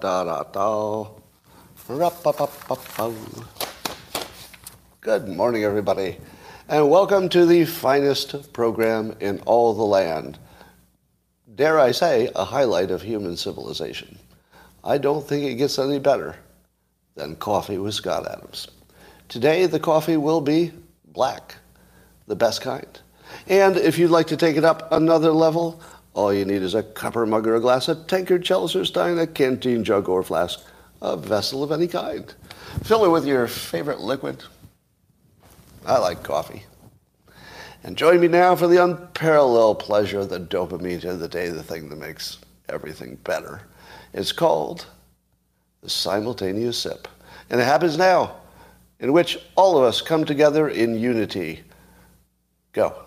da da da. Good morning, everybody, and welcome to the finest program in all the land. Dare I say, a highlight of human civilization. I don't think it gets any better than coffee with Scott Adams. Today, the coffee will be black, the best kind. And if you'd like to take it up another level, all you need is a cup or mug or a glass, a tankard, chalice or stein, a canteen, jug or flask, a vessel of any kind. Fill it with your favorite liquid. I like coffee. And join me now for the unparalleled pleasure, of the dopamine of the day, the thing that makes everything better. It's called the simultaneous sip. And it happens now, in which all of us come together in unity. Go.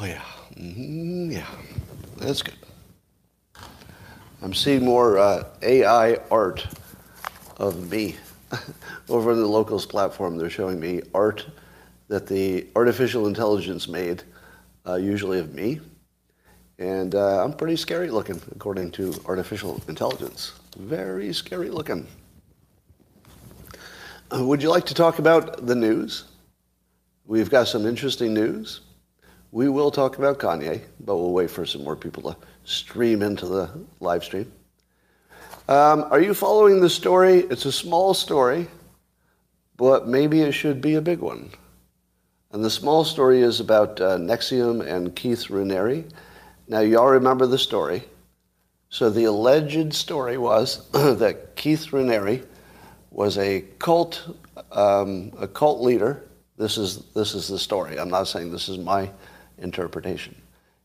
Oh, yeah. hmm yeah. That's good. I'm seeing more uh, AI art of me. Over on the locals platform, they're showing me art that the artificial intelligence made, uh, usually of me. And uh, I'm pretty scary looking, according to artificial intelligence. Very scary looking. Uh, would you like to talk about the news? We've got some interesting news. We will talk about Kanye, but we'll wait for some more people to stream into the live stream. Um, are you following the story? It's a small story, but maybe it should be a big one. And the small story is about uh, NXIVM and Keith Raniere. Now, y'all remember the story. So the alleged story was that Keith Raniere was a cult, um, a cult leader. This is, this is the story. I'm not saying this is my interpretation.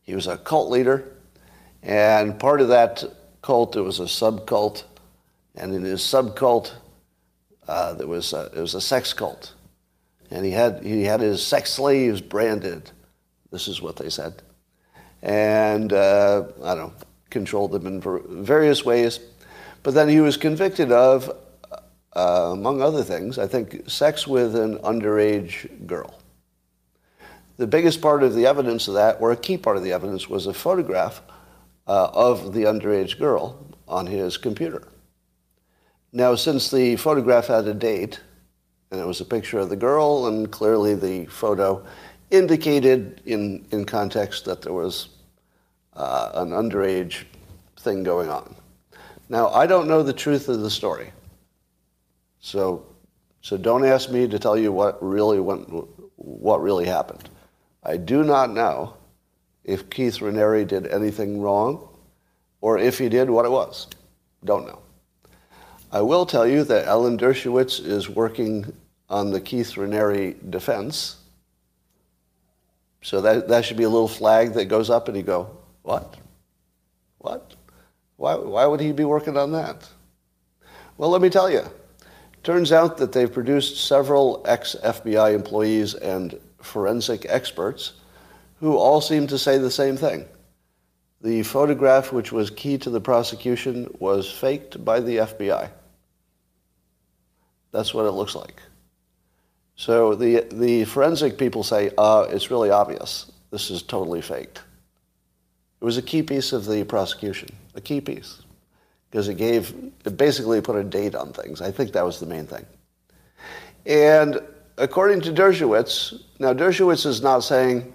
He was a cult leader, and part of that cult, there was a subcult, and in his subcult, uh, there was a, it was a sex cult, and he had he had his sex slaves branded. This is what they said, and uh, I don't know, controlled them in various ways. But then he was convicted of, uh, among other things, I think, sex with an underage girl. The biggest part of the evidence of that, or a key part of the evidence, was a photograph uh, of the underage girl on his computer. Now, since the photograph had a date, and it was a picture of the girl, and clearly the photo indicated in, in context that there was uh, an underage thing going on. Now, I don't know the truth of the story. So, so don't ask me to tell you what really went, what really happened. I do not know if Keith Raniere did anything wrong, or if he did, what it was. Don't know. I will tell you that Alan Dershowitz is working on the Keith Raniere defense. So that, that should be a little flag that goes up and you go, what? What? Why, why would he be working on that? Well, let me tell you. Turns out that they've produced several ex-FBI employees and forensic experts who all seem to say the same thing. The photograph, which was key to the prosecution, was faked by the FBI. That's what it looks like. So the, the forensic people say, uh, it's really obvious. This is totally faked. It was a key piece of the prosecution, a key piece, because it gave, it basically put a date on things. I think that was the main thing. And according to Dershowitz, now Dershowitz is not saying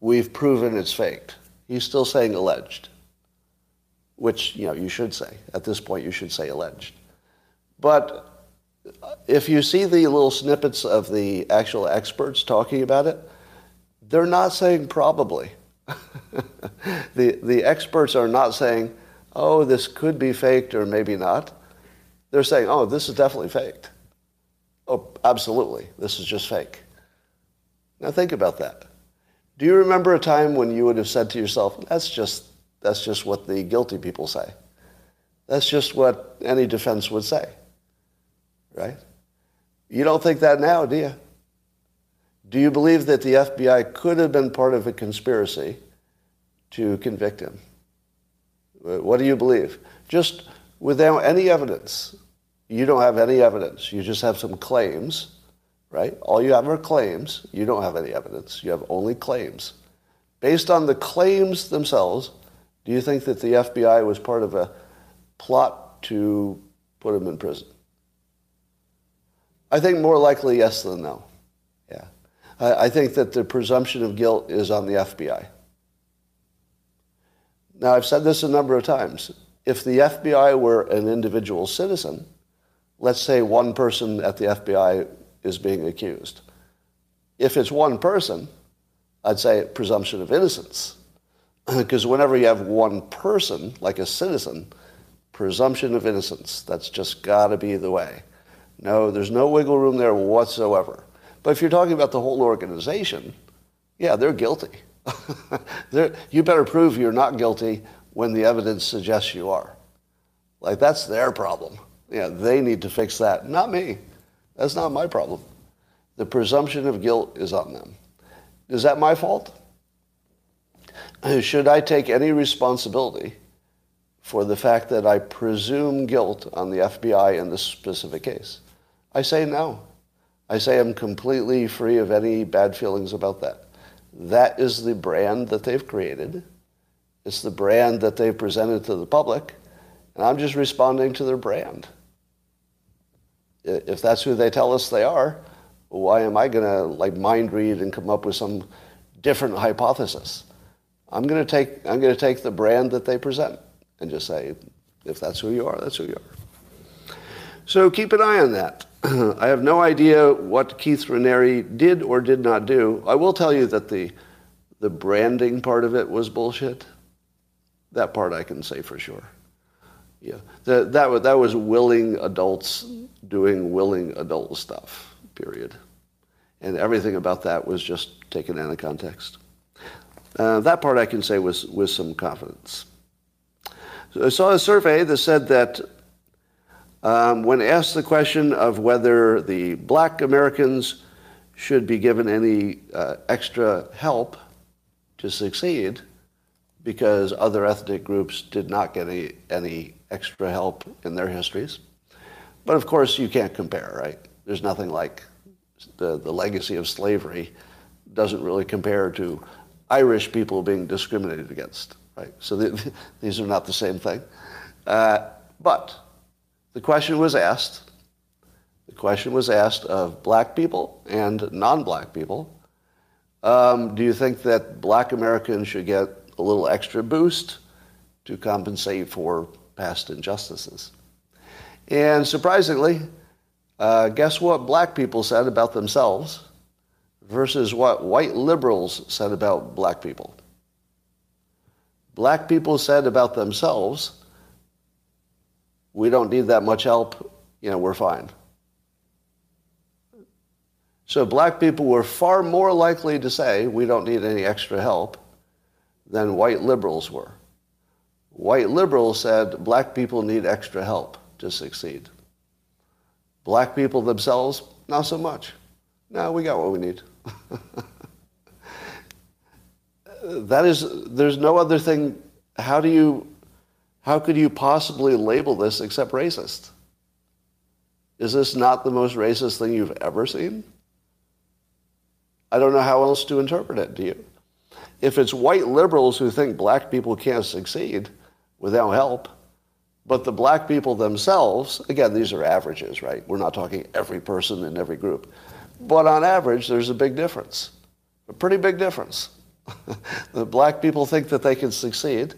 we've proven it's faked. He's still saying alleged, which you know you should say at this point. You should say alleged, but if you see the little snippets of the actual experts talking about it, they're not saying probably. the the experts are not saying, "Oh, this could be faked or maybe not." They're saying, "Oh, this is definitely faked." Oh, absolutely. This is just fake. Now think about that. Do you remember a time when you would have said to yourself, that's just, that's just what the guilty people say? That's just what any defense would say, right? You don't think that now, do you? Do you believe that the FBI could have been part of a conspiracy to convict him? What do you believe? Just without any evidence, you don't have any evidence. You just have some claims, right? All you have are claims. You don't have any evidence. You have only claims. based on the claims themselves, do you think that the FBI was part of a plot to put him in prison? I think more likely yes than no. Yeah. I, I think that the presumption of guilt is on the FBI. Now, I've said this a number of times. If the FBI were an individual citizen, let's say one person at the FBI is being accused. If it's one person, I'd say presumption of innocence. because whenever you have one person, like a citizen, presumption of innocence, that's just got to be the way. No, there's no wiggle room there whatsoever. But if you're talking about the whole organization, yeah, they're guilty. they're, you better prove you're not guilty when the evidence suggests you are. Like, that's their problem. Yeah, they need to fix that, not me. That's not my problem. The presumption of guilt is on them. Is that my fault? Should I take any responsibility for the fact that I presume guilt on the FBI in this specific case? I say no. I say I'm completely free of any bad feelings about that. That is the brand that they've created. It's the brand that they've presented to the public, and I'm just responding to their brand. If that's who they tell us they are, why am I going to like mind read and come up with some different hypothesis? I'm going to take I'm going to take the brand that they present and just say, if that's who you are, that's who you are. So keep an eye on that. I have no idea what Keith Raniere did or did not do. I will tell you that the the branding part of it was bullshit. That part I can say for sure. Yeah, that that, that was willing adults mm-hmm. Doing willing adult stuff. Period. And everything about that was just taken out of context. Uh, that part I can say with, with some confidence. So I saw a survey that said that um, when asked the question of whether the black Americans should be given any uh, extra help to succeed because other ethnic groups did not get any, any extra help in their histories. But of course, you can't compare, right? There's nothing like the, the legacy of slavery doesn't really compare to Irish people being discriminated against, right? So the, these are not the same thing. Uh, but the question was asked, the question was asked of black people and non-black people, um, do you think that black Americans should get a little extra boost to compensate for past injustices? And surprisingly, uh, guess what black people said about themselves versus what white liberals said about black people? Black people said about themselves, we don't need that much help, you know, we're fine. So black people were far more likely to say we don't need any extra help than white liberals were. White liberals said black people need extra help to succeed. Black people themselves, not so much. No, we got what we need. that is, there's no other thing. How do you, how could you possibly label this except racist? Is this not the most racist thing you've ever seen? I don't know how else to interpret it, do you? If it's white liberals who think black people can't succeed without help, but the black people themselves, again, these are averages, right? We're not talking every person in every group. But on average, there's a big difference, a pretty big difference. the black people think that they can succeed,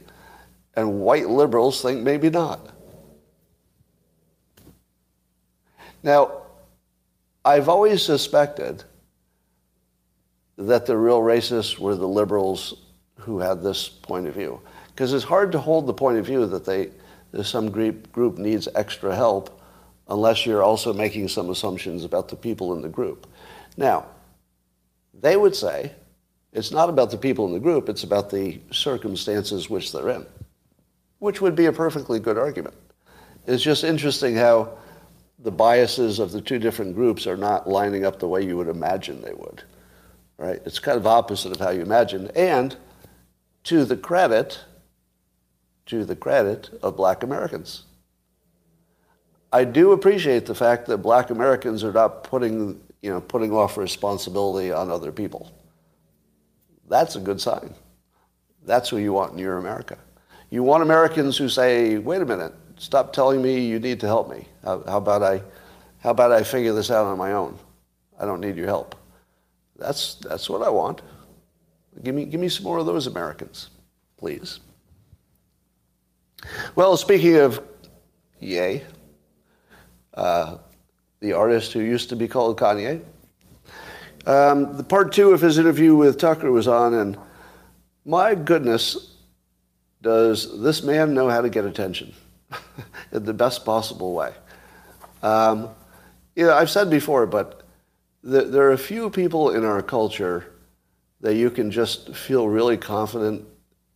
and white liberals think maybe not. Now, I've always suspected that the real racists were the liberals who had this point of view. Because it's hard to hold the point of view that they, some group, group needs extra help unless you're also making some assumptions about the people in the group. Now, they would say it's not about the people in the group, it's about the circumstances which they're in, which would be a perfectly good argument. It's just interesting how the biases of the two different groups are not lining up the way you would imagine they would. Right? It's kind of opposite of how you imagine. And to the credit, to the credit of black Americans. I do appreciate the fact that black Americans are not putting you know, putting off responsibility on other people. That's a good sign. That's who you want in your America. You want Americans who say, wait a minute, stop telling me you need to help me. How, how, about, I, how about I figure this out on my own? I don't need your help. That's, that's what I want. Give me, give me some more of those Americans, please. Well, speaking of Ye, uh, the artist who used to be called Kanye, um, the part two of his interview with Tucker was on, and my goodness, does this man know how to get attention in the best possible way? Um, you know, I've said before, but the, there are a few people in our culture that you can just feel really confident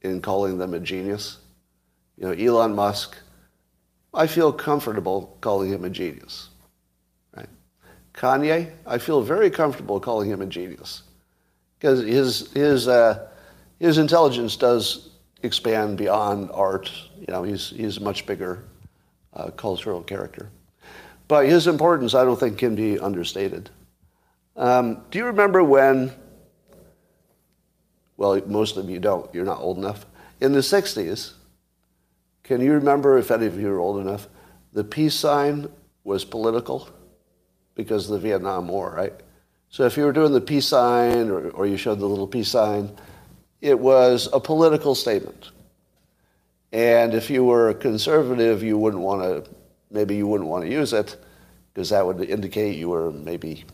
in calling them a genius. You know, Elon Musk, I feel comfortable calling him a genius. Right? Kanye, I feel very comfortable calling him a genius because his his uh, his intelligence does expand beyond art. You know, he's he's a much bigger uh, cultural character, but his importance I don't think can be understated. Um, do you remember when? Well, most of you don't. You're not old enough. In the '60s, can you remember, if any of you are old enough, the peace sign was political because of the Vietnam War, right? So if you were doing the peace sign or, or you showed the little peace sign, it was a political statement. And if you were a conservative, you wouldn't want to, maybe you wouldn't want to use it because that would indicate you were maybe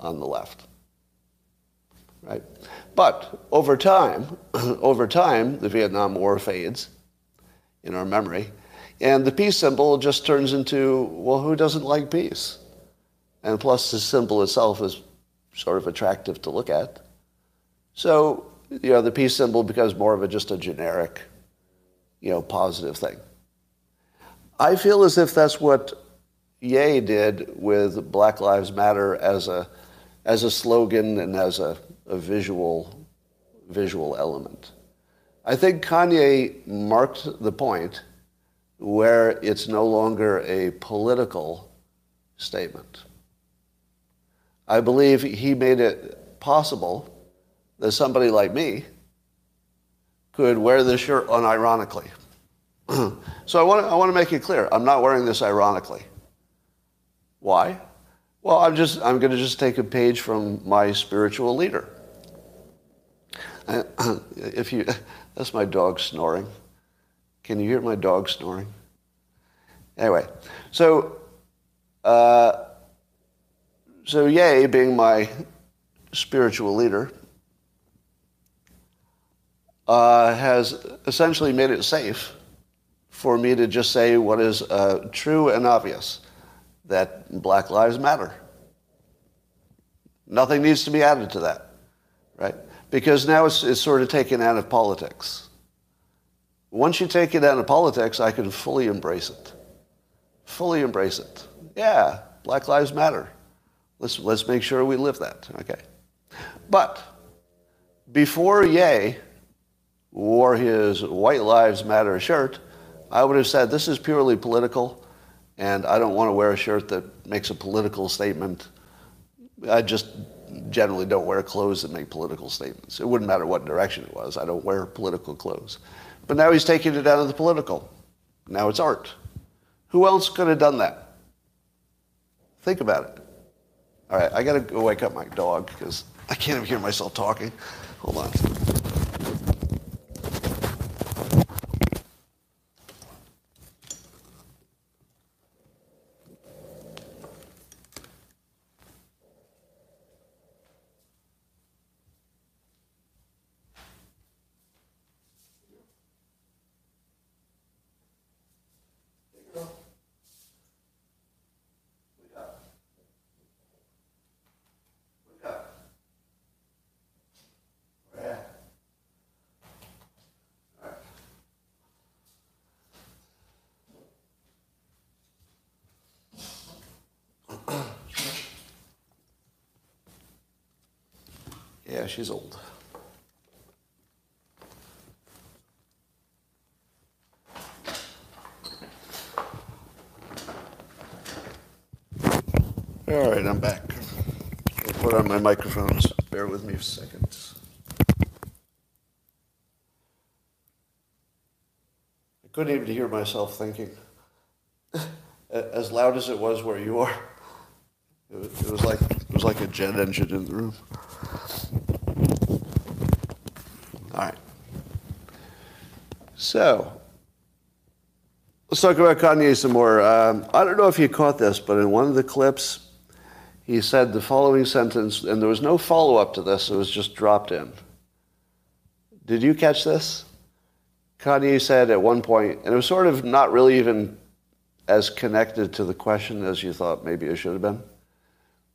on the left. Right? But over time, over time, the Vietnam War fades in our memory. And the peace symbol just turns into, well, who doesn't like peace? And plus, the symbol itself is sort of attractive to look at. So, you know, the peace symbol becomes more of a, just a generic, you know, positive thing. I feel as if that's what Ye did with Black Lives Matter as a, as a slogan and as a, a visual, visual element. I think Kanye marked the point where it's no longer a political statement. I believe he made it possible that somebody like me could wear this shirt unironically. so I want, to, I want to make it clear I'm not wearing this ironically. Why? Well, I'm just I'm going to just take a page from my spiritual leader. if you that's my dog snoring. Can you hear my dog snoring? Anyway, so uh, so Ye, being my spiritual leader, uh, has essentially made it safe for me to just say what is uh, true and obvious that Black Lives Matter. Nothing needs to be added to that, right? Because now it's, it's sort of taken out of politics. Once you take it out of politics, I can fully embrace it. Fully embrace it. Yeah, Black Lives Matter. Let's, let's make sure we live that, okay? But before Ye wore his White Lives Matter shirt, I would have said this is purely political, and I don't want to wear a shirt that makes a political statement. I just generally don't wear clothes that make political statements. It wouldn't matter what direction it was. I don't wear political clothes. But now he's taking it out of the political. Now it's art. Who else could have done that? Think about it. All right, I got to go wake up my dog because I can't even hear myself talking. Hold on. She's old. All right, I'm back. I'll put on my microphones. Bear with me a second. I couldn't even hear myself thinking. As loud as it was where you are, it was, it was like it was like a jet engine in the room. All right. So, let's talk about Kanye some more. Um, I don't know if you caught this, but in one of the clips, he said the following sentence, and there was no follow up to this, it was just dropped in. Did you catch this? Kanye said at one point, and it was sort of not really even as connected to the question as you thought maybe it should have been.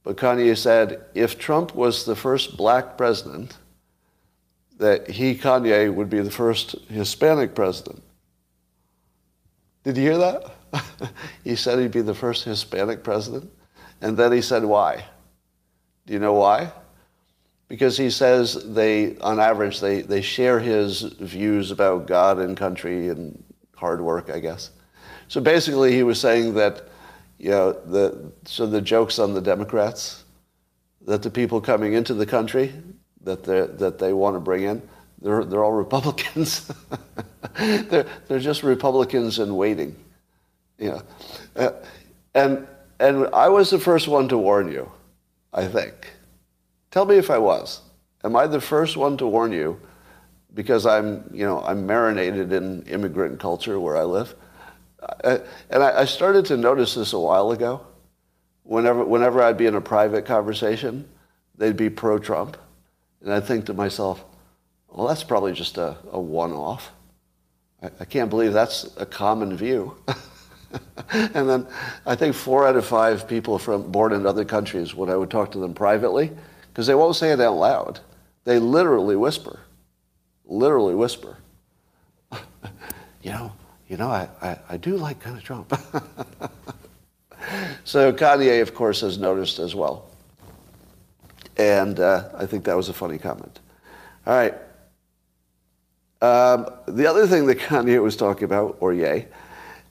But Kanye said, if Trump was the first black president, that he, Kanye, would be the first Hispanic president. Did you hear that? he said he'd be the first Hispanic president. And then he said why. Do you know why? Because he says they, on average, they, they share his views about God and country and hard work, I guess. So basically, he was saying that, you know, the, so the joke's on the Democrats, that the people coming into the country that, that they want to bring in, they're, they're all Republicans. they're, they're just Republicans in waiting. Yeah. Uh, and, and I was the first one to warn you, I think. Tell me if I was. Am I the first one to warn you because I'm, you know, I'm marinated in immigrant culture where I live? Uh, and I, I started to notice this a while ago. Whenever, whenever I'd be in a private conversation, they'd be pro-Trump. And I'd think to myself, well, that's probably just a, a one-off. I, I can't believe that's a common view. and then I think four out of five people from born in other countries, when I would talk to them privately, because they won't say it out loud, they literally whisper, literally whisper. you know, you know, I, I, I do like kind of Trump. so Kanye, of course, has noticed as well. And uh, I think that was a funny comment. All right. Um, the other thing that Kanye was talking about, or Ye,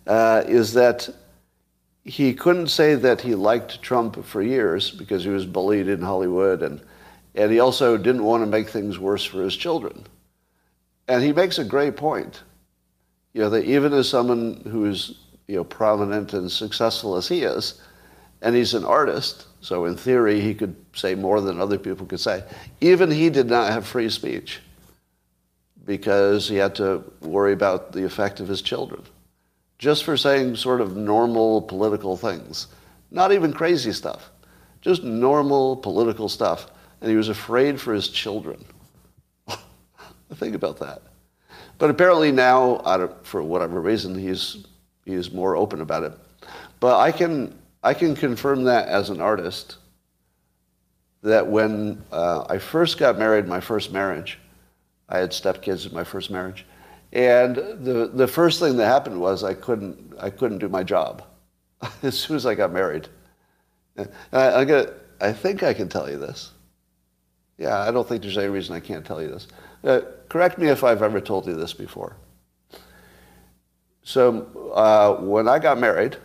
uh, is that he couldn't say that he liked Trump for years because he was bullied in Hollywood, and, and he also didn't want to make things worse for his children. And he makes a great point. You know, that even as someone who's you know, prominent and successful as he is, and he's an artist, so in theory he could say more than other people could say. Even he did not have free speech because he had to worry about the effect of his children just for saying sort of normal political things. Not even crazy stuff, just normal political stuff. And he was afraid for his children. Think about that. But apparently now, for whatever reason, he's, he's more open about it. But I can, I can confirm that as an artist, that when uh, I first got married, my first marriage, I had stepkids in my first marriage, and the, the first thing that happened was I couldn't, I couldn't do my job as soon as I got married. I, I'm gonna, I think I can tell you this. Yeah, I don't think there's any reason I can't tell you this. Uh, correct me if I've ever told you this before. So uh, when I got married,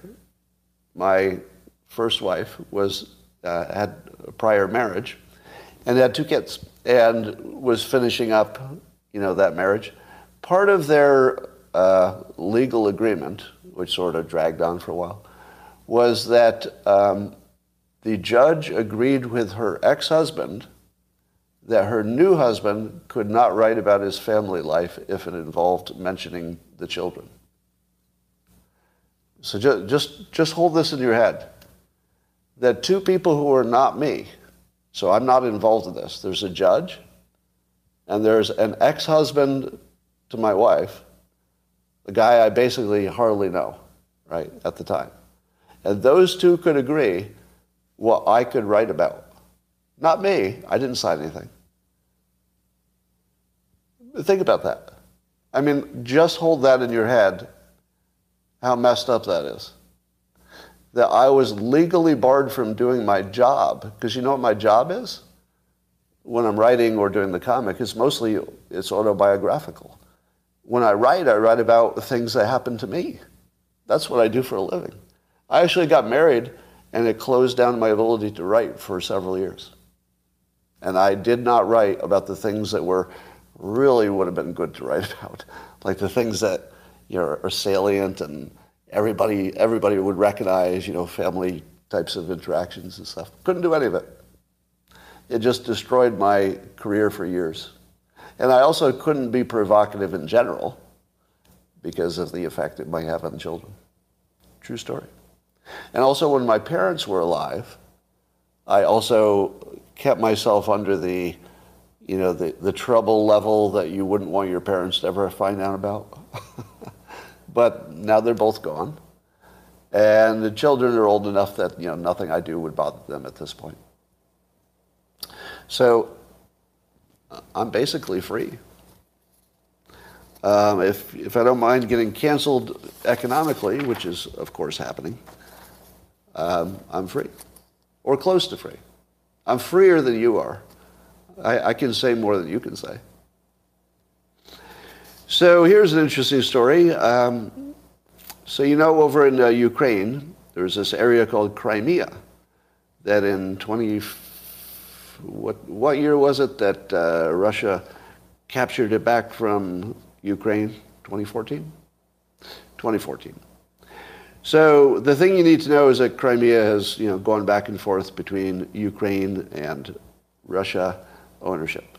my first wife was uh, had a prior marriage and had two kids and was finishing up, you know, that marriage part of their uh, legal agreement, which sort of dragged on for a while, was that um, the judge agreed with her ex-husband that her new husband could not write about his family life if it involved mentioning the children. So just, just, just hold this in your head. That two people who are not me, so I'm not involved in this, there's a judge and there's an ex-husband to my wife, a guy I basically hardly know, right, at the time. And those two could agree what I could write about. Not me, I didn't sign anything. Think about that. I mean, just hold that in your head, how messed up that is. That I was legally barred from doing my job, because you know what my job is? When I'm writing or doing the comic, it's mostly, it's autobiographical when I write, I write about the things that happen to me. That's what I do for a living. I actually got married, and it closed down my ability to write for several years. And I did not write about the things that were really would have been good to write about, like the things that you know, are salient and everybody, everybody would recognize, you know, family types of interactions and stuff. Couldn't do any of it. It just destroyed my career for years. And I also couldn't be provocative in general because of the effect it might have on children. True story. And also, when my parents were alive, I also kept myself under the, you know, the, the trouble level that you wouldn't want your parents to ever find out about. but now they're both gone. And the children are old enough that, you know, nothing I do would bother them at this point. So I'm basically free. Um, if, if I don't mind getting canceled economically, which is, of course, happening, um, I'm free or close to free. I'm freer than you are. I, I can say more than you can say. So here's an interesting story. Um, so you know, over in uh, Ukraine, there's this area called Crimea that in 20 what, what year was it that uh, Russia captured it back from Ukraine? 2014? 2014. So the thing you need to know is that Crimea has you know, gone back and forth between Ukraine and Russia ownership.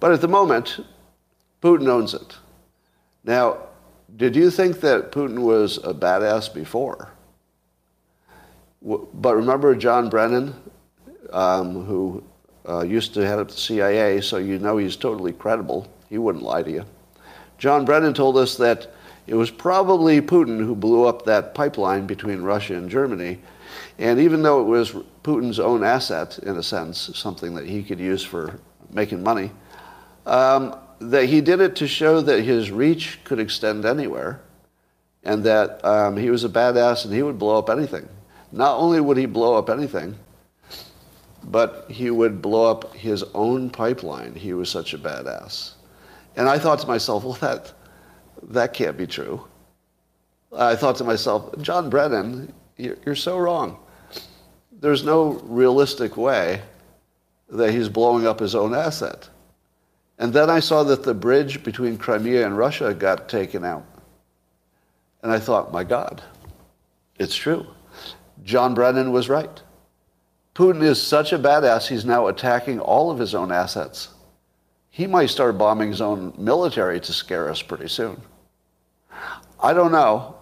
But at the moment, Putin owns it. Now, did you think that Putin was a badass before? But remember John Brennan, um, who uh, used to head up the CIA, so you know he's totally credible. He wouldn't lie to you. John Brennan told us that it was probably Putin who blew up that pipeline between Russia and Germany. And even though it was Putin's own asset, in a sense, something that he could use for making money, um, that he did it to show that his reach could extend anywhere and that um, he was a badass and he would blow up anything. Not only would he blow up anything, but he would blow up his own pipeline. He was such a badass. And I thought to myself, well, that, that can't be true. I thought to myself, John Brennan, you're, you're so wrong. There's no realistic way that he's blowing up his own asset. And then I saw that the bridge between Crimea and Russia got taken out. And I thought, my God, it's true. John Brennan was right. Putin is such a badass, he's now attacking all of his own assets. He might start bombing his own military to scare us pretty soon. I don't know,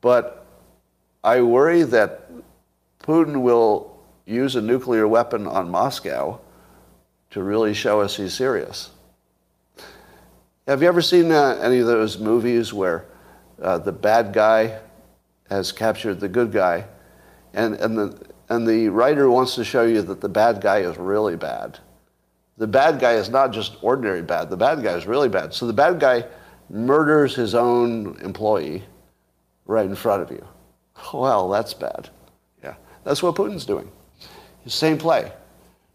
but I worry that Putin will use a nuclear weapon on Moscow to really show us he's serious. Have you ever seen uh, any of those movies where uh, the bad guy has captured the good guy and, and the, and the writer wants to show you that the bad guy is really bad. The bad guy is not just ordinary bad, the bad guy is really bad. So the bad guy murders his own employee right in front of you. Well, that's bad. Yeah, that's what Putin's doing. Same play.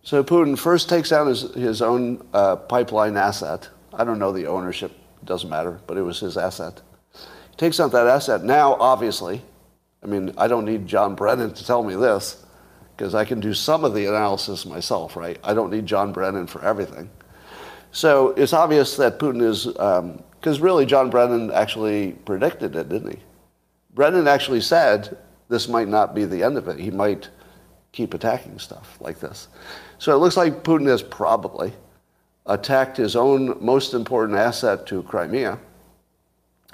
So Putin first takes out his, his own uh, pipeline asset. I don't know the ownership, doesn't matter, but it was his asset. He takes out that asset. Now, obviously, I mean, I don't need John Brennan to tell me this because I can do some of the analysis myself, right? I don't need John Brennan for everything. So it's obvious that Putin is, because um, really John Brennan actually predicted it, didn't he? Brennan actually said this might not be the end of it. He might keep attacking stuff like this. So it looks like Putin is probably attacked his own most important asset to Crimea,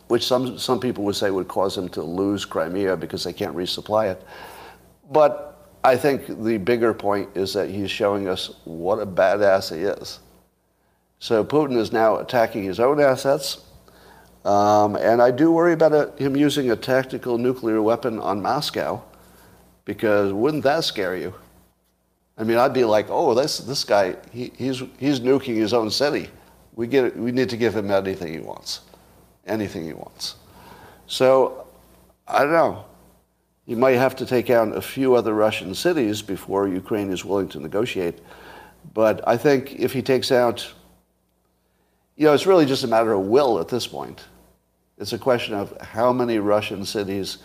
which some, some people would say would cause him to lose Crimea because they can't resupply it. But I think the bigger point is that he's showing us what a badass he is. So Putin is now attacking his own assets. Um, and I do worry about him using a tactical nuclear weapon on Moscow, because wouldn't that scare you? I mean, I'd be like, oh, this, this guy, he, he's, he's nuking his own city. We, get, we need to give him anything he wants. Anything he wants. So, I don't know. You might have to take out a few other Russian cities before Ukraine is willing to negotiate. But I think if he takes out, you know, it's really just a matter of will at this point. It's a question of how many Russian cities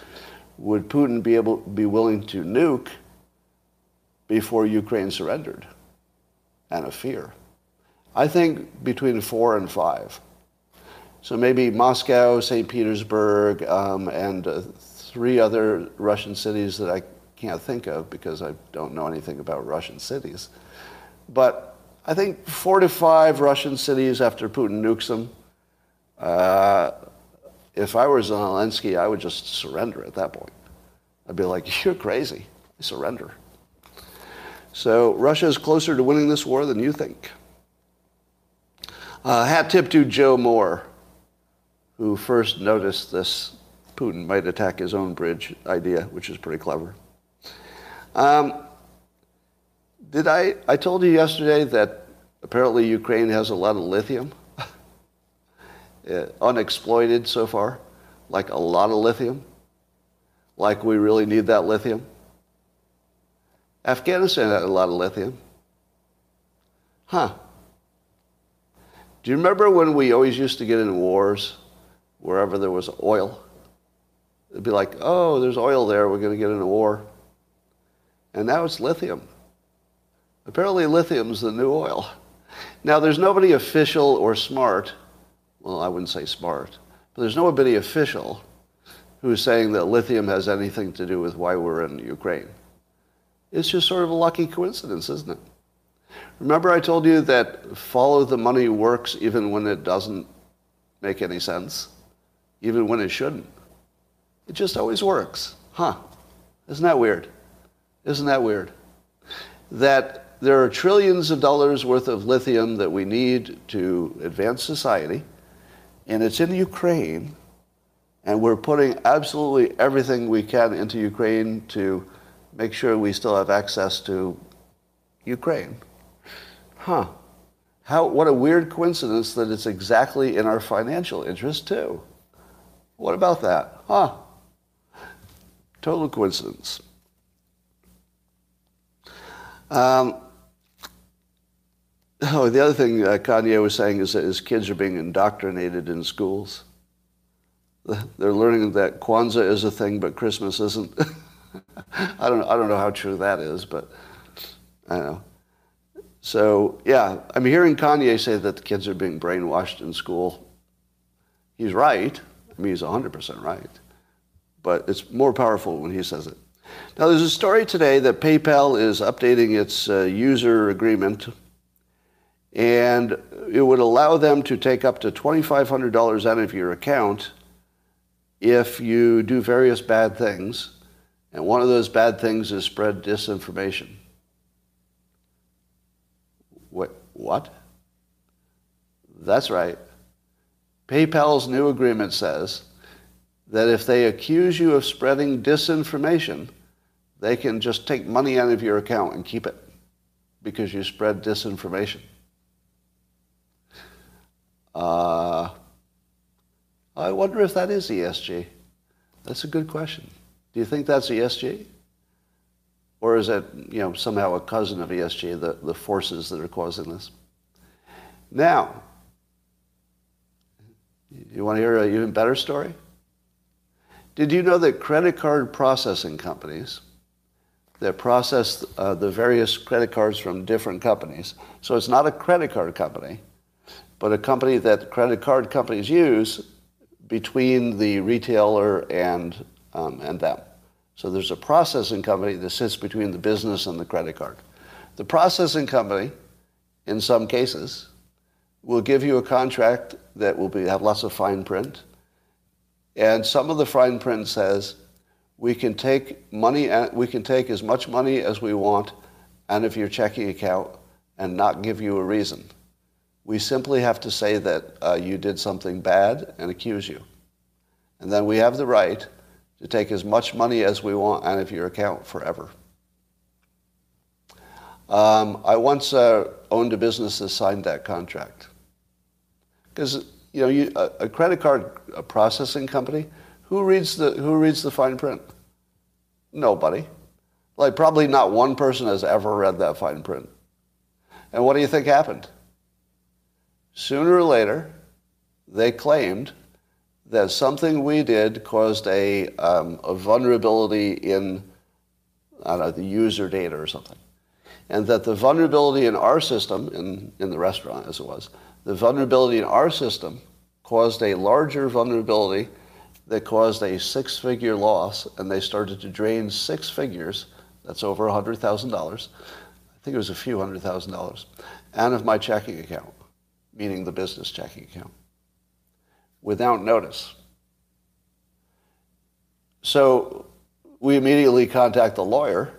would Putin be able be willing to nuke before Ukraine surrendered, and of fear. I think between four and five. So maybe Moscow, St. Petersburg, um, and uh, three other Russian cities that I can't think of because I don't know anything about Russian cities. But I think four to five Russian cities after Putin nukes them. Uh, if I were Zelensky, I would just surrender at that point. I'd be like, you're crazy. I surrender. So Russia is closer to winning this war than you think. Uh, hat tip to Joe Moore, who first noticed this Putin might attack his own bridge idea, which is pretty clever. Um, did I? I told you yesterday that apparently Ukraine has a lot of lithium, uh, unexploited so far, like a lot of lithium, like we really need that lithium. Afghanistan had a lot of lithium. Huh. Do you remember when we always used to get in wars wherever there was oil? It'd be like, oh, there's oil there, we're going to get in a war. And now it's lithium. Apparently, lithium's the new oil. Now, there's nobody official or smart, well, I wouldn't say smart, but there's nobody official who's saying that lithium has anything to do with why we're in Ukraine. It's just sort of a lucky coincidence, isn't it? Remember, I told you that follow the money works even when it doesn't make any sense, even when it shouldn't. It just always works. Huh. Isn't that weird? Isn't that weird? That there are trillions of dollars worth of lithium that we need to advance society, and it's in Ukraine, and we're putting absolutely everything we can into Ukraine to make sure we still have access to Ukraine. Huh. How, what a weird coincidence that it's exactly in our financial interest, too. What about that? Huh. Total coincidence. Um, oh, the other thing uh, Kanye was saying is that his kids are being indoctrinated in schools. They're learning that Kwanzaa is a thing, but Christmas isn't. I don't, I don't know how true that is, but I know. So, yeah, I'm hearing Kanye say that the kids are being brainwashed in school. He's right. I mean, he's 100% right but it's more powerful when he says it. Now, there's a story today that PayPal is updating its uh, user agreement, and it would allow them to take up to $2,500 out of your account if you do various bad things, and one of those bad things is spread disinformation. What? What? That's right. PayPal's new agreement says that if they accuse you of spreading disinformation, they can just take money out of your account and keep it because you spread disinformation. Uh, I wonder if that is ESG. That's a good question. Do you think that's ESG? Or is it, you know, somehow a cousin of ESG, the, the forces that are causing this? Now, you want to hear an even better story? Did you know that credit card processing companies that process uh, the various credit cards from different companies, so it's not a credit card company, but a company that credit card companies use between the retailer and, um, and them. So there's a processing company that sits between the business and the credit card. The processing company, in some cases, will give you a contract that will be, have lots of fine print and some of the fine print says we can take money, we can take as much money as we want out of your checking account and not give you a reason. We simply have to say that uh, you did something bad and accuse you. And then we have the right to take as much money as we want out of your account forever. Um, I once uh, owned a business that signed that contract. Because you know, you, a, a, credit card a processing company, who reads the who reads the fine print? Nobody. Like probably not one person has ever read that fine print. And what do you think happened? Sooner or later, they claimed that something we did caused a, um, a vulnerability in I don't know, the user data or something. And that the vulnerability in our system, in, in the restaurant as it was, the vulnerability in our system caused a larger vulnerability that caused a six-figure loss, and they started to drain six figures, that's over $100,000, I think it was a few hundred thousand dollars, And of my checking account, meaning the business checking account, without notice. So we immediately contact the lawyer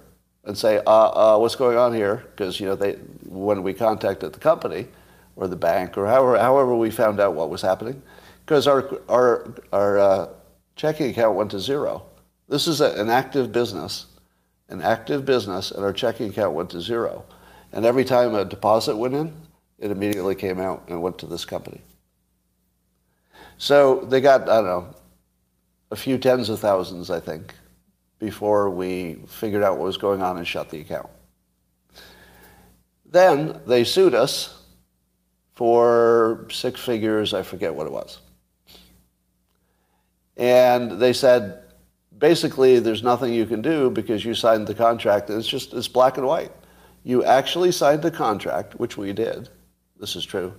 and say, uh, uh, what's going on here? Because, you know, they, when we contacted the company or the bank or however, however we found out what was happening, because our, our, our uh, checking account went to zero. This is a, an active business, an active business, and our checking account went to zero. And every time a deposit went in, it immediately came out and went to this company. So they got, I don't know, a few tens of thousands, I think, before we figured out what was going on and shut the account. Then they sued us for six figures, I forget what it was. And they said, basically, there's nothing you can do because you signed the contract. It's just, it's black and white. You actually signed the contract, which we did. This is true.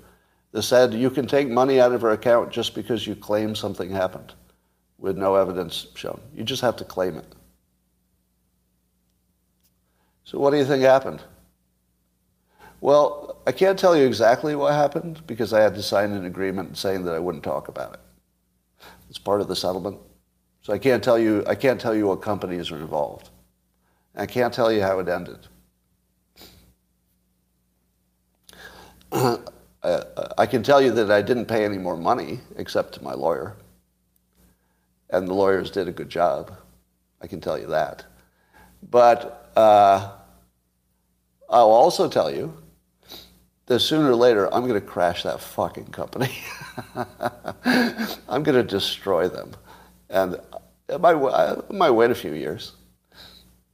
That said you can take money out of her account just because you claim something happened with no evidence shown. You just have to claim it. So what do you think happened? Well, I can't tell you exactly what happened because I had to sign an agreement saying that I wouldn't talk about it. It's part of the settlement. So I can't tell you, I can't tell you what companies are involved. I can't tell you how it ended. Uh, I can tell you that I didn't pay any more money except to my lawyer. And the lawyers did a good job. I can tell you that. But uh, I'll also tell you that sooner or later I'm going to crash that fucking company. I'm going to destroy them. And might, it might wait a few years.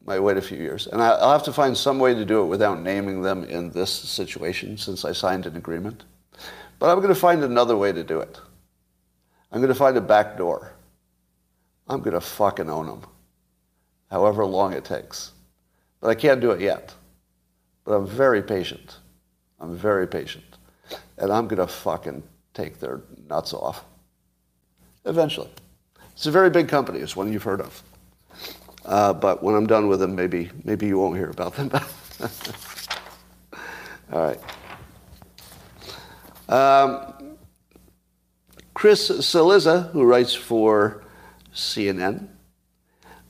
Might wait a few years. And I'll have to find some way to do it without naming them in this situation since I signed an agreement. But I'm going to find another way to do it. I'm going to find a back door. I'm going to fucking own them, however long it takes. But I can't do it yet. But I'm very patient. I'm very patient. And I'm going to fucking take their nuts off. Eventually. It's a very big company. It's one you've heard of. Uh, but when I'm done with them, maybe, maybe you won't hear about them. All right. Um, Chris Cillizza, who writes for CNN,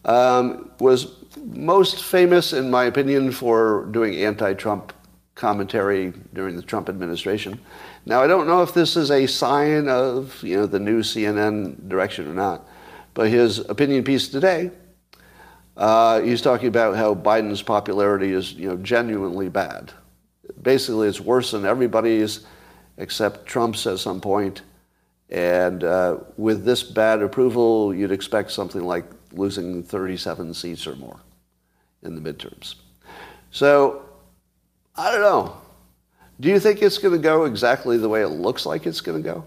um, was most famous, in my opinion, for doing anti-Trump commentary during the Trump administration. Now, I don't know if this is a sign of you know the new CNN direction or not, but his opinion piece today, uh, he's talking about how Biden's popularity is you know genuinely bad. Basically, it's worse than everybody's, except Trump's at some point. And uh, with this bad approval, you'd expect something like losing 37 seats or more in the midterms. So I don't know. Do you think it's going to go exactly the way it looks like it's going to go?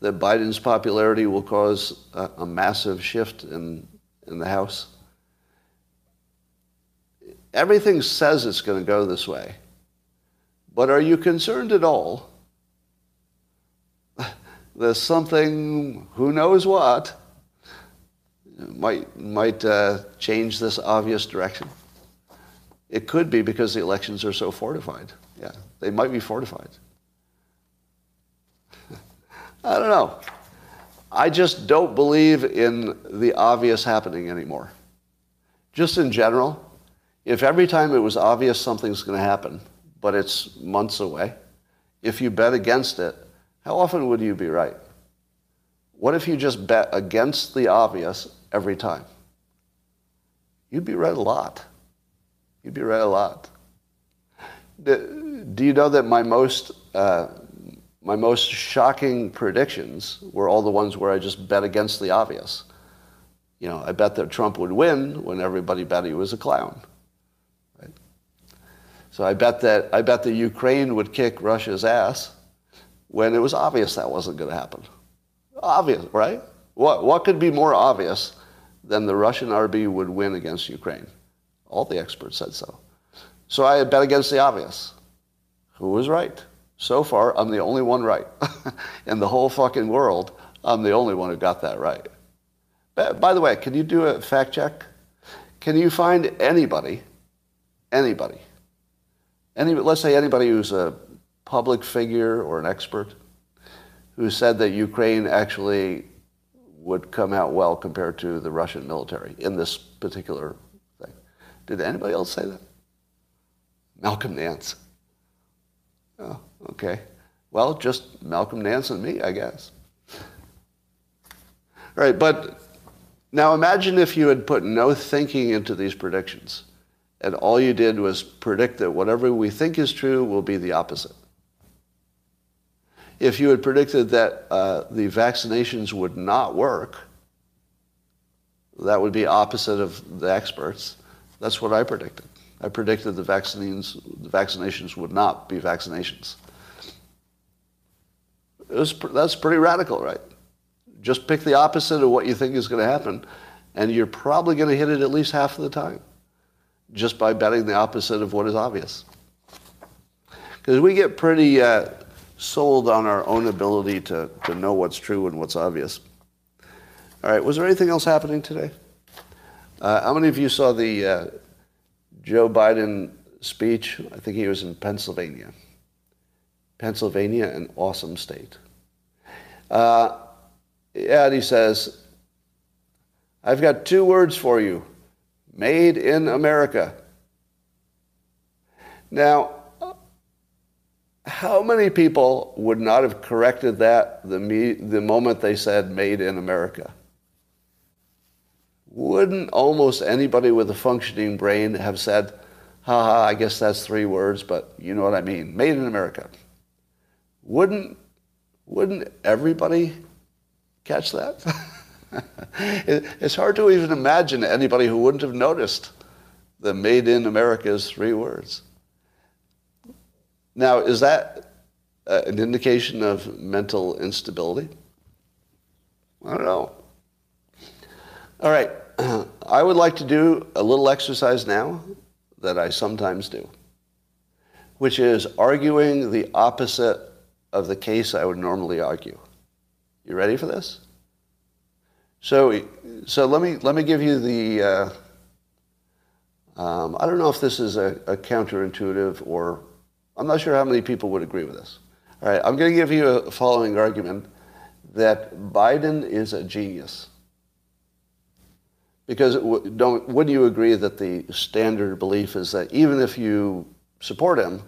That Biden's popularity will cause a, a massive shift in, in the House? Everything says it's going to go this way. But are you concerned at all? There's something, who knows what, might, might uh, change this obvious direction. It could be because the elections are so fortified. Yeah, they might be fortified. I don't know. I just don't believe in the obvious happening anymore. Just in general, if every time it was obvious something's going to happen, but it's months away, if you bet against it, how often would you be right? What if you just bet against the obvious every time? You'd be right a lot. You'd be right a lot. Do you know that my most uh, my most shocking predictions were all the ones where I just bet against the obvious? You know, I bet that Trump would win when everybody bet he was a clown. So I bet that I bet that Ukraine would kick Russia's ass when it was obvious that wasn't going to happen. Obvious, right? What what could be more obvious than the Russian army would win against Ukraine? All the experts said so. So I bet against the obvious. Who was right? So far, I'm the only one right. In the whole fucking world, I'm the only one who got that right. By the way, can you do a fact check? Can you find anybody, anybody, any, let's say anybody who's a public figure or an expert who said that Ukraine actually would come out well compared to the Russian military in this particular thing. Did anybody else say that? Malcolm Nance. Oh, okay. Well, just Malcolm Nance and me, I guess. All right, but now imagine if you had put no thinking into these predictions and all you did was predict that whatever we think is true will be the opposite. If you had predicted that uh, the vaccinations would not work, that would be opposite of the experts. That's what I predicted. I predicted the vaccines, the vaccinations would not be vaccinations. Was, that's pretty radical, right? Just pick the opposite of what you think is going to happen, and you're probably going to hit it at least half of the time just by betting the opposite of what is obvious. Because we get pretty uh, sold on our own ability to, to know what's true and what's obvious. All right, was there anything else happening today? Uh, how many of you saw the uh, Joe Biden speech? I think he was in Pennsylvania. Pennsylvania, an awesome state. Uh, yeah, and he says, I've got two words for you made in America. Now, how many people would not have corrected that the, me, the moment they said made in America? Wouldn't almost anybody with a functioning brain have said, haha, I guess that's three words, but you know what I mean, made in America? Wouldn't, wouldn't everybody catch that? it's hard to even imagine anybody who wouldn't have noticed the made in America's three words. Now, is that uh, an indication of mental instability? I don't know. All right. I would like to do a little exercise now that I sometimes do, which is arguing the opposite of the case I would normally argue. You ready for this? So, so let me let me give you the. Uh, um, I don't know if this is a, a, counterintuitive or I'm not sure how many people would agree with this. All right, I'm going to give you a following argument that Biden is a genius. Because don't, wouldn't you agree that the standard belief is that even if you support him,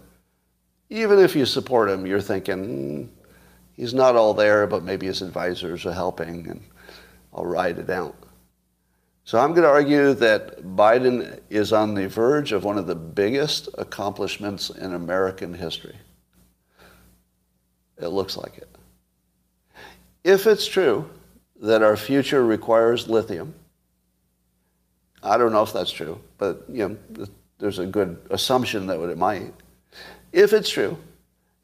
even if you support him, you're thinking mm, he's not all there, but maybe his advisors are helping, and I'll ride it out. So I'm going to argue that Biden is on the verge of one of the biggest accomplishments in American history. It looks like it. If it's true that our future requires lithium, I don't know if that's true, but you know, there's a good assumption that it might. If it's true,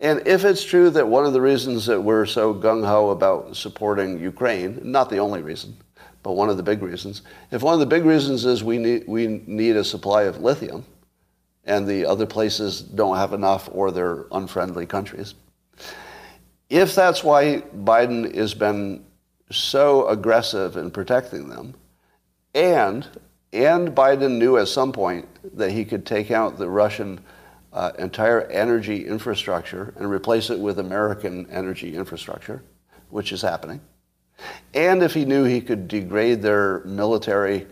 and if it's true that one of the reasons that we're so gung ho about supporting Ukraine, not the only reason, but one of the big reasons, if one of the big reasons is we need, we need a supply of lithium and the other places don't have enough or they're unfriendly countries, if that's why Biden has been so aggressive in protecting them, and, and Biden knew at some point that he could take out the Russian uh, entire energy infrastructure and replace it with American energy infrastructure, which is happening. And if he knew he could degrade their military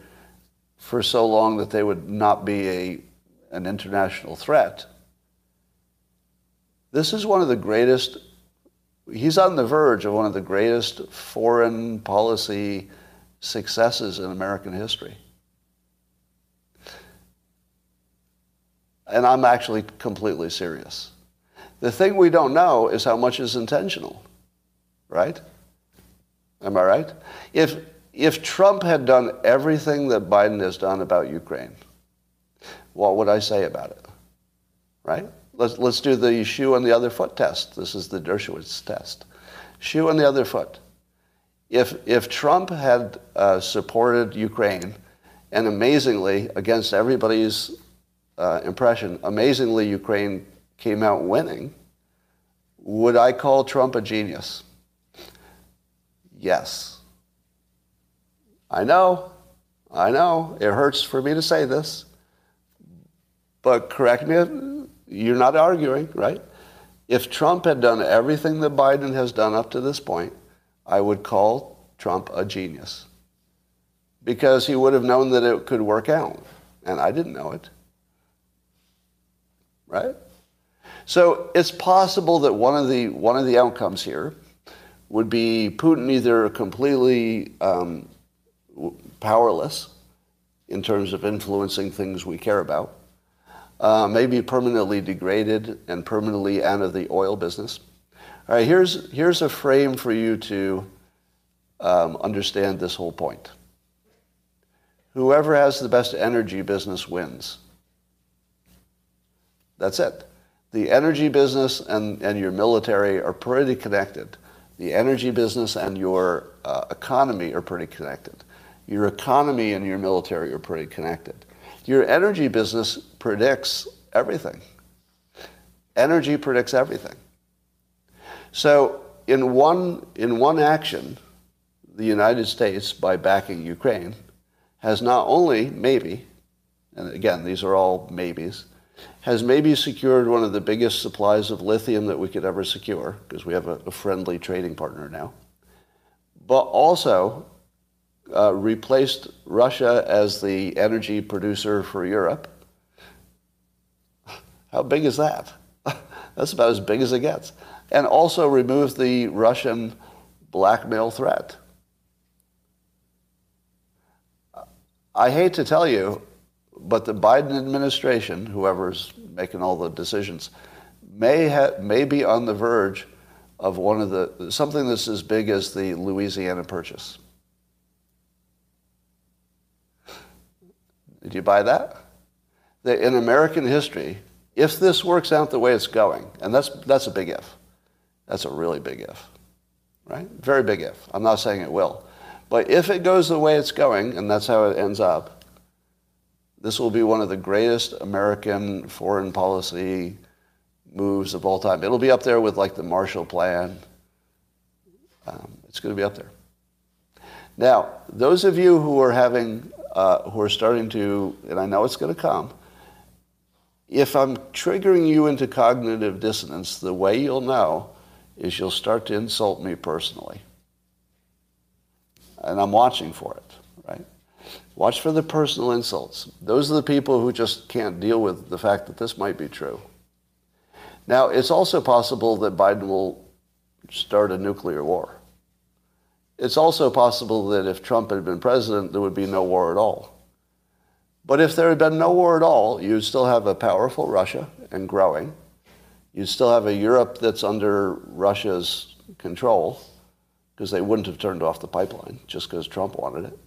for so long that they would not be a, an international threat, this is one of the greatest, he's on the verge of one of the greatest foreign policy successes in American history. And I'm actually completely serious. The thing we don't know is how much is intentional, right? Am I right? If, if Trump had done everything that Biden has done about Ukraine, what would I say about it? Right? Let's, let's do the shoe on the other foot test. This is the Dershowitz test. Shoe on the other foot. If, if Trump had uh, supported Ukraine, and amazingly, against everybody's uh, impression, amazingly, Ukraine came out winning, Would I call Trump a genius? Yes. I know. I know. It hurts for me to say this. But correct me you're not arguing, right? If Trump had done everything that Biden has done up to this point, I would call Trump a genius. Because he would have known that it could work out. And I didn't know it. Right? So it's possible that one of the, one of the outcomes here would be Putin either completely um, powerless in terms of influencing things we care about, uh, maybe permanently degraded and permanently out of the oil business. All right, here's, here's a frame for you to um, understand this whole point. Whoever has the best energy business wins. That's it. The energy business and, and your military are pretty connected. The energy business and your uh, economy are pretty connected. Your economy and your military are pretty connected. Your energy business predicts everything. Energy predicts everything. So in one, in one action, the United States, by backing Ukraine, has not only, maybe, and again, these are all maybes, has maybe secured one of the biggest supplies of lithium that we could ever secure, because we have a, a friendly trading partner now, but also uh, replaced Russia as the energy producer for Europe. How big is that? That's about as big as it gets. And also removed the Russian blackmail threat. I hate to tell you, but the Biden administration, whoever's making all the decisions, may, ha- may be on the verge of one of the something that's as big as the Louisiana Purchase. Did you buy that? That in American history, if this works out the way it's going, and that's that's a big if, that's a really big if, right? Very big if. I'm not saying it will, but if it goes the way it's going, and that's how it ends up, this will be one of the greatest American foreign policy moves of all time. It'll be up there with like the Marshall Plan. Um, it's going to be up there. Now, those of you who are having, uh, who are starting to, and I know it's going to come, if I'm triggering you into cognitive dissonance, the way you'll know is you'll start to insult me personally. And I'm watching for it? Watch for the personal insults. Those are the people who just can't deal with the fact that this might be true. Now, it's also possible that Biden will start a nuclear war. It's also possible that if Trump had been president, there would be no war at all. But if there had been no war at all, you'd still have a powerful Russia and growing. You'd still have a Europe that's under Russia's control because they wouldn't have turned off the pipeline just because Trump wanted it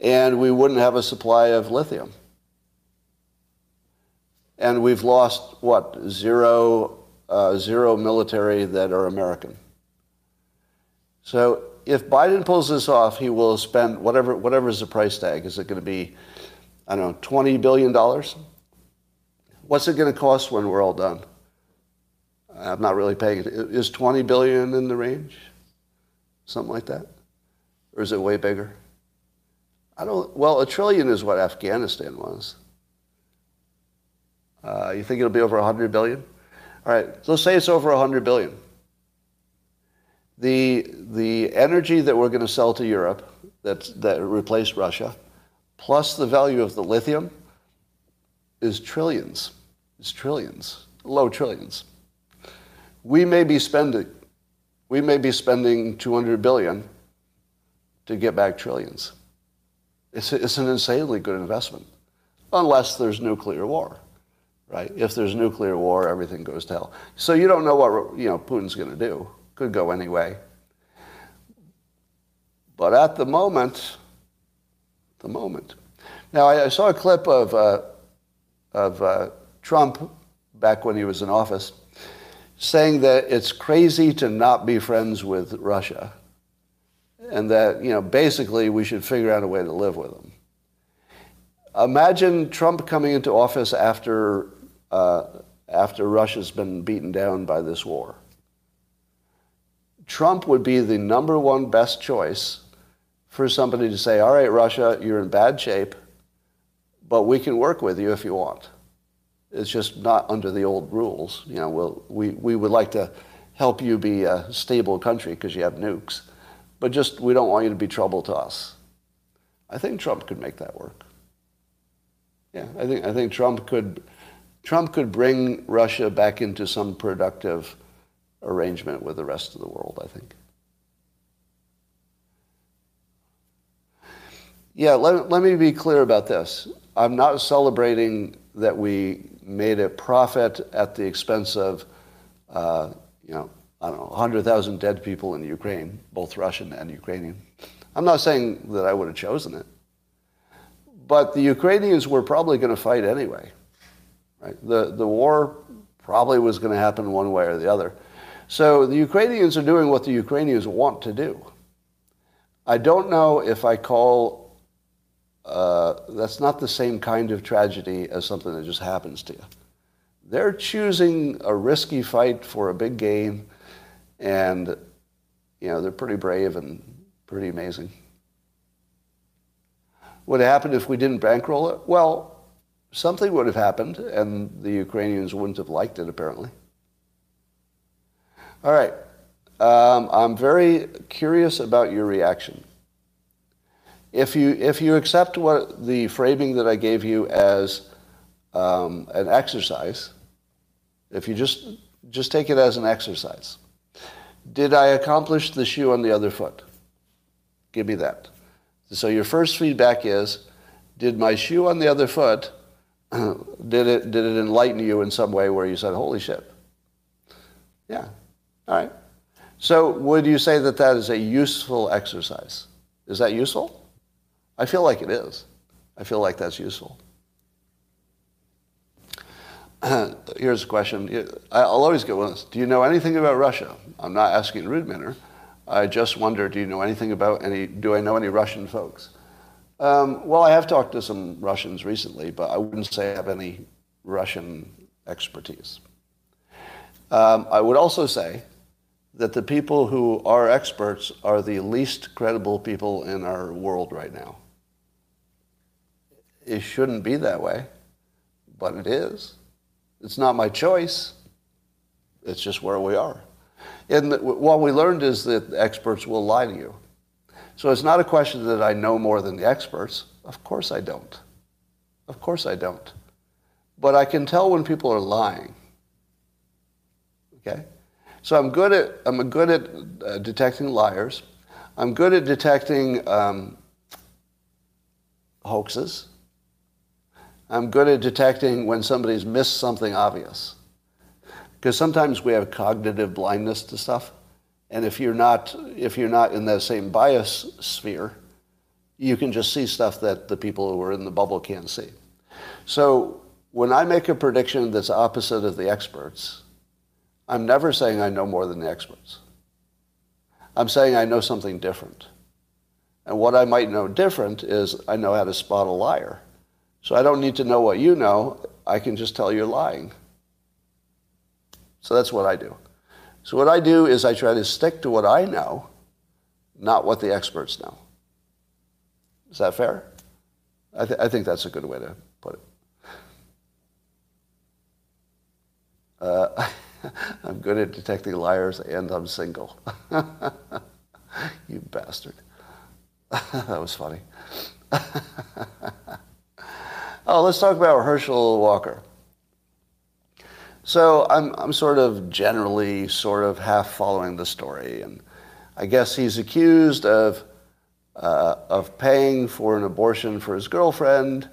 and we wouldn't have a supply of lithium. And we've lost, what, zero, uh, zero military that are American. So if Biden pulls this off, he will spend whatever, whatever is the price tag. Is it going to be, I don't know, $20 billion? What's it going to cost when we're all done? I'm not really paying it. Is 20 billion in the range? Something like that? Or is it way bigger? I don't, well, a trillion is what Afghanistan was. Uh, you think it'll be over 100 billion? All right, so let's say it's over 100 billion. The, the energy that we're going to sell to Europe that, that replaced Russia, plus the value of the lithium, is trillions. It's trillions, low trillions. We may be spending, we may be spending 200 billion to get back trillions. It's, it's an insanely good investment, unless there's nuclear war, right? If there's nuclear war, everything goes to hell. So you don't know what you know Putin's going to do. Could go anyway. But at the moment, the moment. Now I, I saw a clip of uh, of uh, Trump back when he was in office, saying that it's crazy to not be friends with Russia and that you know basically we should figure out a way to live with them. Imagine Trump coming into office after uh, after Russia's been beaten down by this war. Trump would be the number one best choice for somebody to say, all right, Russia, you're in bad shape, but we can work with you if you want. It's just not under the old rules. You know, we'll, we, we would like to help you be a stable country because you have nukes, but just we don't want you to be trouble to us. I think Trump could make that work. Yeah, I think, I think Trump could Trump could bring Russia back into some productive arrangement with the rest of the world, I think. Yeah, let, let me be clear about this. I'm not celebrating that we made a profit at the expense of, uh, you know, Don't know, 100,000 dead people in Ukraine, both Russian and Ukrainian. I'm not saying that I would have chosen it. But the Ukrainians were probably going to fight anyway. Right? The, the war probably was going to happen one way or the other. So the Ukrainians are doing what the Ukrainians want to do. I don't know if I call uh, that's not the same kind of tragedy as something that just happens to you. They're choosing a risky fight for a big game, and you know they're pretty brave and pretty amazing. What happened if we didn't bankroll it? Well, something would have happened, and the Ukrainians wouldn't have liked it, apparently. All right. Um, I'm very curious about your reaction. If you, if you accept what the framing that I gave you as um, an exercise, if you just, just take it as an exercise, did I accomplish the shoe on the other foot? Give me that. So your first feedback is, did my shoe on the other foot did it did it enlighten you in some way where you said, "Holy shit"? Yeah. All right. So would you say that that is a useful exercise? Is that useful? I feel like it is. I feel like that's useful. Here's a question. I'll always get one. Do you know anything about Russia? I'm not asking in rude manner. I just wonder, do you know anything about any, do I know any Russian folks? Um, well, I have talked to some Russians recently, but I wouldn't say I have any Russian expertise. Um, I would also say that the people who are experts are the least credible people in our world right now. It shouldn't be that way, but it is. It's not my choice. It's just where we are. And what we learned is that experts will lie to you. So it's not a question that I know more than the experts. Of course I don't. Of course I don't. But I can tell when people are lying. Okay? So I'm good at, I'm good at uh, detecting liars. I'm good at detecting um, hoaxes. I'm good at detecting when somebody's missed something obvious. Because sometimes we have cognitive blindness to stuff. And if you're not, if you're not in that same bias sphere, you can just see stuff that the people who are in the bubble can't see. So when I make a prediction that's opposite of the experts, I'm never saying I know more than the experts. I'm saying I know something different. And what I might know different is I know how to spot a liar. So I don't need to know what you know. I can just tell you're lying. So that's what I do. So what I do is I try to stick to what I know, not what the experts know. Is that fair? I, th- I think that's a good way to put it. Uh, I'm good at detecting liars and I'm single. you bastard. that was funny. oh, let's talk about Herschel Walker. So I'm, I'm sort of generally sort of half following the story. And I guess he's accused of, uh, of paying for an abortion for his girlfriend.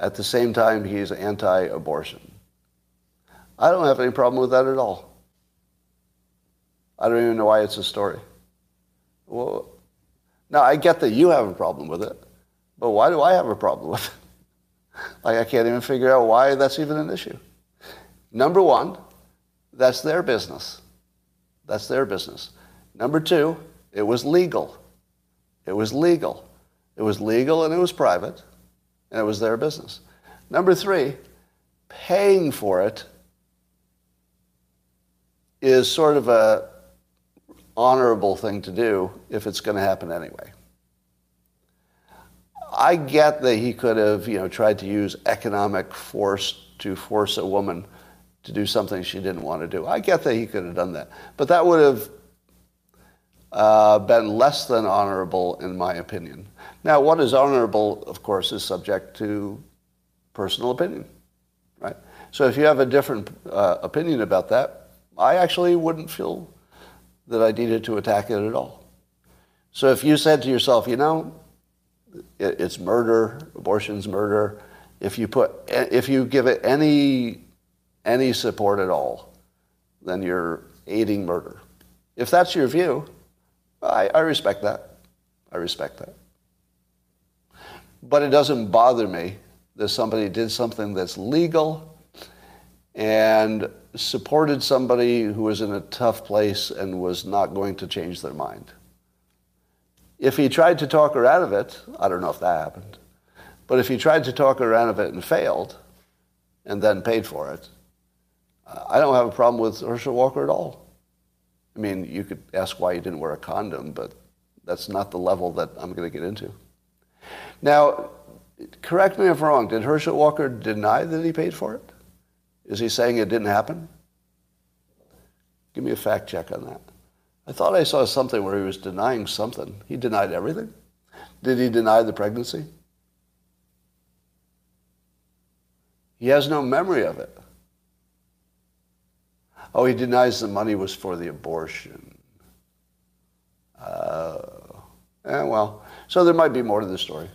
At the same time, he's anti-abortion. I don't have any problem with that at all. I don't even know why it's a story. Well, now I get that you have a problem with it, but why do I have a problem with it? like I can't even figure out why that's even an issue. Number one, that's their business. That's their business. Number two, it was legal. It was legal. It was legal and it was private, and it was their business. Number three, paying for it is sort of a honorable thing to do if it's going to happen anyway. I get that he could have, you know, tried to use economic force to force a woman to do something she didn't want to do. I get that he could have done that, but that would have uh, been less than honorable, in my opinion. Now, what is honorable, of course, is subject to personal opinion, right? So if you have a different uh, opinion about that, I actually wouldn't feel that I needed to attack it at all. So if you said to yourself, you know, it's murder, abortion's murder, if you put, if you give it any, any support at all, then you're aiding murder. If that's your view, I, I respect that. I respect that. But it doesn't bother me that somebody did something that's legal and supported somebody who was in a tough place and was not going to change their mind. If he tried to talk her out of it, I don't know if that happened, but if he tried to talk her out of it and failed and then paid for it, I don't have a problem with Herschel Walker at all. I mean, you could ask why he didn't wear a condom, but that's not the level that I'm going to get into. Now, correct me if I'm wrong. Did Herschel Walker deny that he paid for it? Is he saying it didn't happen? Give me a fact check on that. I thought I saw something where he was denying something. He denied everything. Did he deny the pregnancy? He has no memory of it. Oh, he denies the money was for the abortion. Uh, eh, well, so there might be more to the story.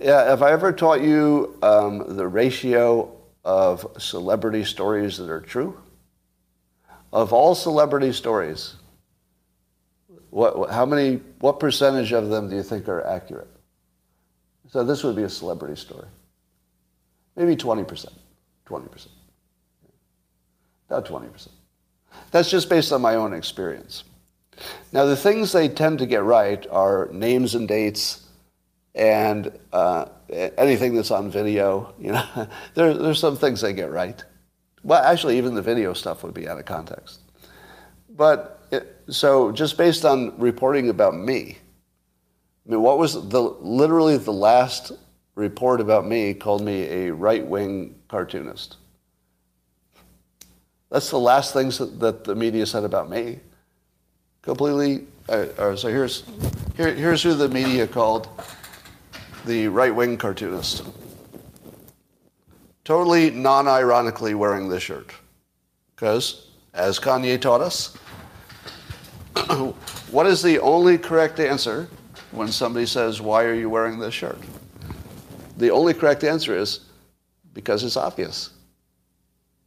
Yeah, have I ever taught you um, the ratio of celebrity stories that are true? Of all celebrity stories, what, how many, what percentage of them do you think are accurate? So this would be a celebrity story. Maybe 20%, 20%. About 20%. That's just based on my own experience. Now, the things they tend to get right are names and dates and uh, anything that's on video. You know, there, there's some things they get right. Well, actually, even the video stuff would be out of context. But it, so, just based on reporting about me, I mean, what was the literally the last report about me called me a right wing cartoonist? That's the last things that, that the media said about me. Completely. Uh, uh, so here's here, here's who the media called the right wing cartoonist. Totally non ironically wearing this shirt. Because, as Kanye taught us, what is the only correct answer when somebody says, Why are you wearing this shirt? The only correct answer is because it's obvious,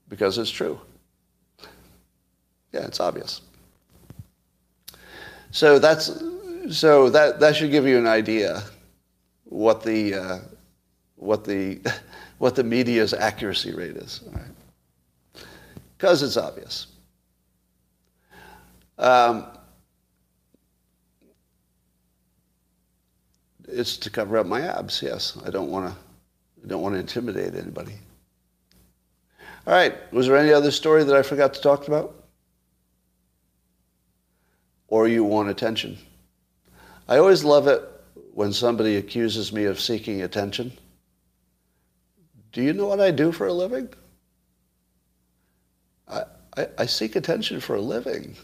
because it's true. Yeah, it's obvious. So that's so that that should give you an idea what the uh, what the what the media's accuracy rate is, because right? it's obvious. Um, it's to cover up my abs. Yes, I don't want to. I don't want to intimidate anybody. All right. Was there any other story that I forgot to talk about? Or you want attention. I always love it when somebody accuses me of seeking attention. Do you know what I do for a living? I, I, I seek attention for a living.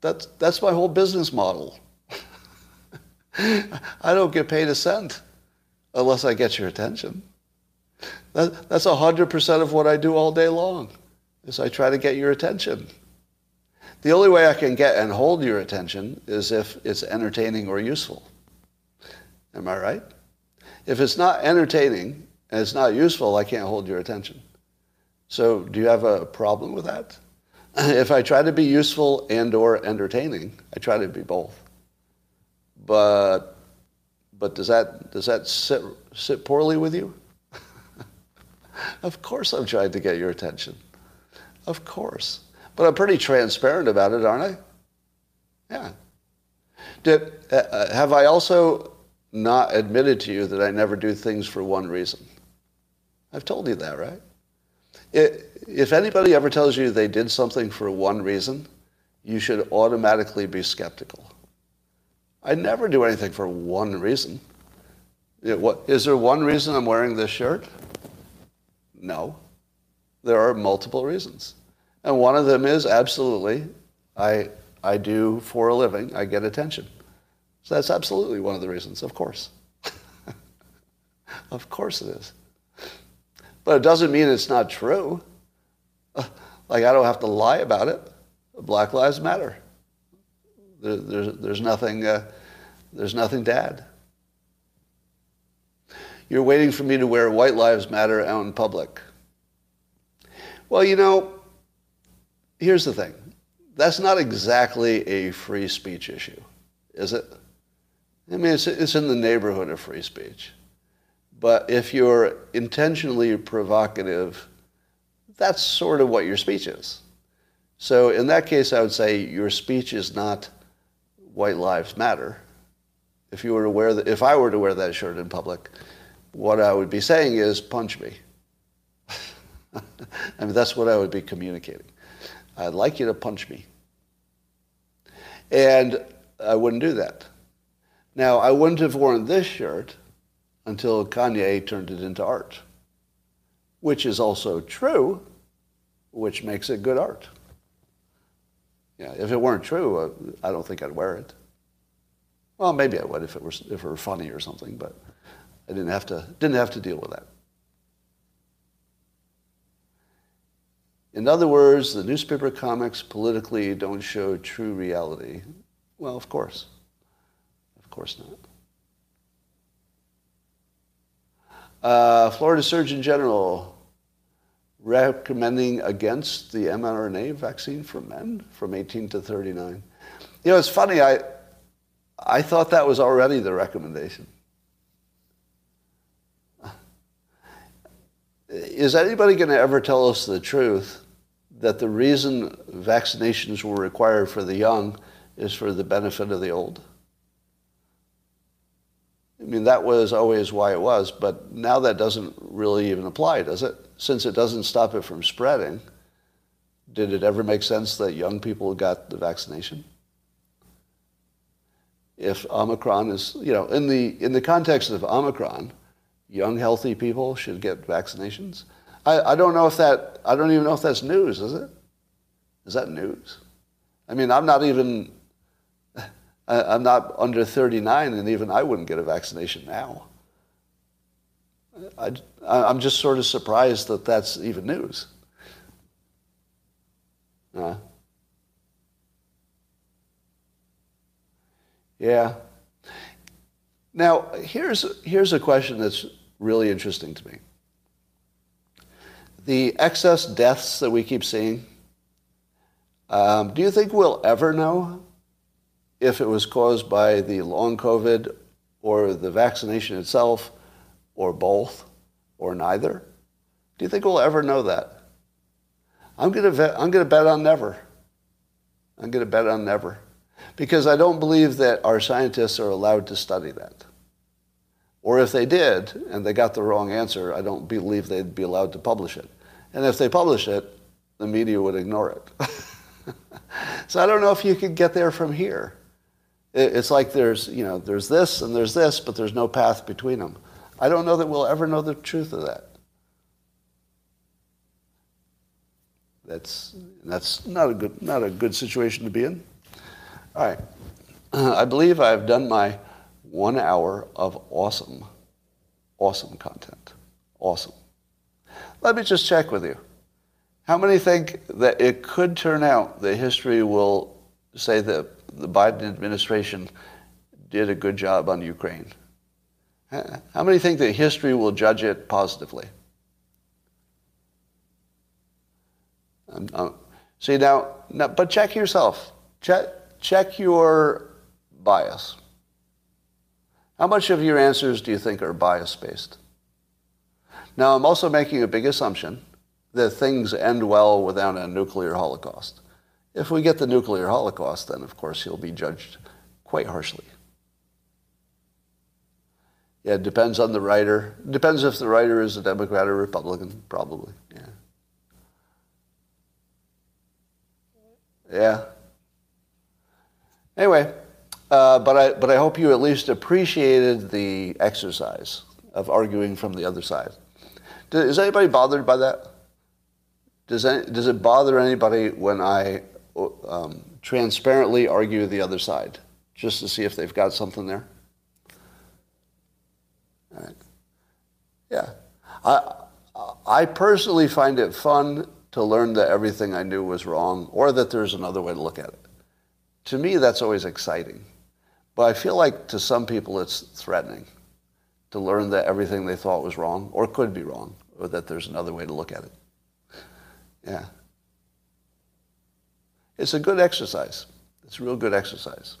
That's, that's my whole business model. I don't get paid a cent unless I get your attention. That, that's 100% of what I do all day long, is I try to get your attention. The only way I can get and hold your attention is if it's entertaining or useful. Am I right? If it's not entertaining and it's not useful, I can't hold your attention. So do you have a problem with that? if I try to be useful and or entertaining, I try to be both. But but does that does that sit sit poorly with you? of course I'm trying to get your attention. Of course. But I'm pretty transparent about it, aren't I? Yeah. Did, uh, uh, have I also not admitted to you that I never do things for one reason? I've told you that, right? if anybody ever tells you they did something for one reason, you should automatically be skeptical. I never do anything for one reason. What, is there one reason I'm wearing this shirt? No. There are multiple reasons. And one of them is absolutely, I, I do for a living, I get attention. So that's absolutely one of the reasons, of course. of course it is. But it doesn't mean it's not true. Like I don't have to lie about it. Black Lives Matter. There, there's, there's, nothing, uh, there's nothing to add. You're waiting for me to wear White Lives Matter out in public. Well, you know, here's the thing. That's not exactly a free speech issue, is it? I mean, it's, it's in the neighborhood of free speech. But if you're intentionally provocative, that's sort of what your speech is. So in that case, I would say your speech is not white lives matter. If you were to wear the, if I were to wear that shirt in public, what I would be saying is punch me. I mean, that's what I would be communicating. I'd like you to punch me. And I wouldn't do that. Now, I wouldn't have worn this shirt until Kanye turned it into art, which is also true, which makes it good art. Yeah, if it weren't true, uh, I don't think I'd wear it. Well, maybe I would if it were if it were funny or something, but I didn't have to didn't have to deal with that. In other words, the newspaper comics politically don't show true reality. Well, of course. Of course not. Uh, Florida Surgeon General recommending against the mRNA vaccine for men from 18 to 39. You know, it's funny, I, I thought that was already the recommendation. Is anybody going to ever tell us the truth that the reason vaccinations were required for the young is for the benefit of the old? I mean, that was always why it was, but now that doesn't really even apply, does it? Since it doesn't stop it from spreading, did it ever make sense that young people got the vaccination? If Omicron is, you know, in the, in the context of Omicron, young, healthy people should get vaccinations. I, I don't know if that, I don't even know if that's news, is it? Is that news? I mean, I'm not even I, am not under 39, and even I wouldn't get a vaccination now. I, am just sort of surprised that that's even news. Uh, yeah. Now, here's, here's a question that's really interesting to me. The excess deaths that we keep seeing, um, do you think we'll ever know if it was caused by the long COVID or the vaccination itself or both or neither? Do you think we'll ever know that? I'm going to I'm going to bet on never. I'm going to bet on never. Because I don't believe that our scientists are allowed to study that. Or if they did and they got the wrong answer, I don't believe they'd be allowed to publish it. And if they publish it, the media would ignore it. so I don't know if you could get there from here. It's like there's, you know, there's this and there's this, but there's no path between them. I don't know that we'll ever know the truth of that. That's, that's not, a good, not a good situation to be in. All right. I believe I've done my one hour of awesome, awesome content. Awesome. Let me just check with you. How many think that it could turn out that history will say that the Biden administration did a good job on Ukraine? How many think that history will judge it positively? Um, um, see now, now, but check yourself. Check, check your bias. How much of your answers do you think are bias based? Now, I'm also making a big assumption that things end well without a nuclear holocaust. If we get the nuclear holocaust, then of course he'll be judged quite harshly. Yeah, it depends on the writer. It depends if the writer is a Democrat or Republican, probably. Yeah. Yeah. Anyway, uh, but I but I hope you at least appreciated the exercise of arguing from the other side. Is anybody bothered by that? Does any, does it bother anybody when I um, transparently argue the other side, just to see if they've got something there? Right. Yeah. I, I personally find it fun to learn that everything I knew was wrong or that there's another way to look at it. To me, that's always exciting. But I feel like to some people it's threatening to learn that everything they thought was wrong or could be wrong or that there's another way to look at it. Yeah. It's a good exercise. It's a real good exercise.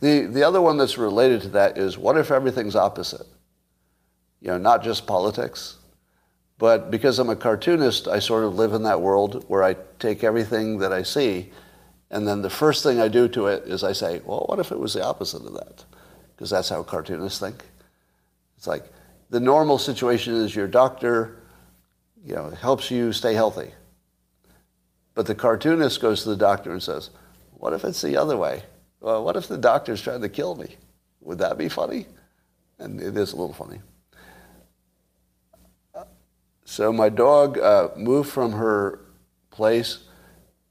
The, the other one that's related to that is what if everything's opposite? You know, not just politics, but because I'm a cartoonist, I sort of live in that world where I take everything that I see, and then the first thing I do to it is I say, well, what if it was the opposite of that? Because that's how cartoonists think. It's like the normal situation is your doctor, you know, helps you stay healthy. But the cartoonist goes to the doctor and says, what if it's the other way? Well, what if the doctor's trying to kill me? Would that be funny? And it is a little funny. So my dog uh, moved from her place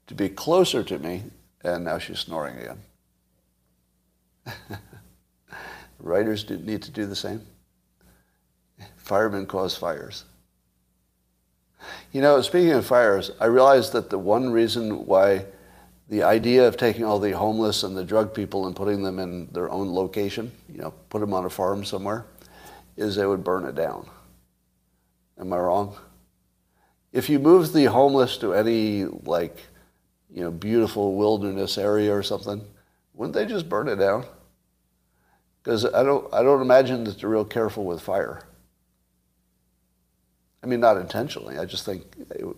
to be closer to me, and now she's snoring again. Writers need to do the same. Firemen cause fires. You know, speaking of fires, I realized that the one reason why the idea of taking all the homeless and the drug people and putting them in their own location, you know, put them on a farm somewhere, is they would burn it down. Am I wrong? If you move the homeless to any like, you know, beautiful wilderness area or something, wouldn't they just burn it down? Because I don't, I don't imagine that they're real careful with fire. I mean, not intentionally. I just think,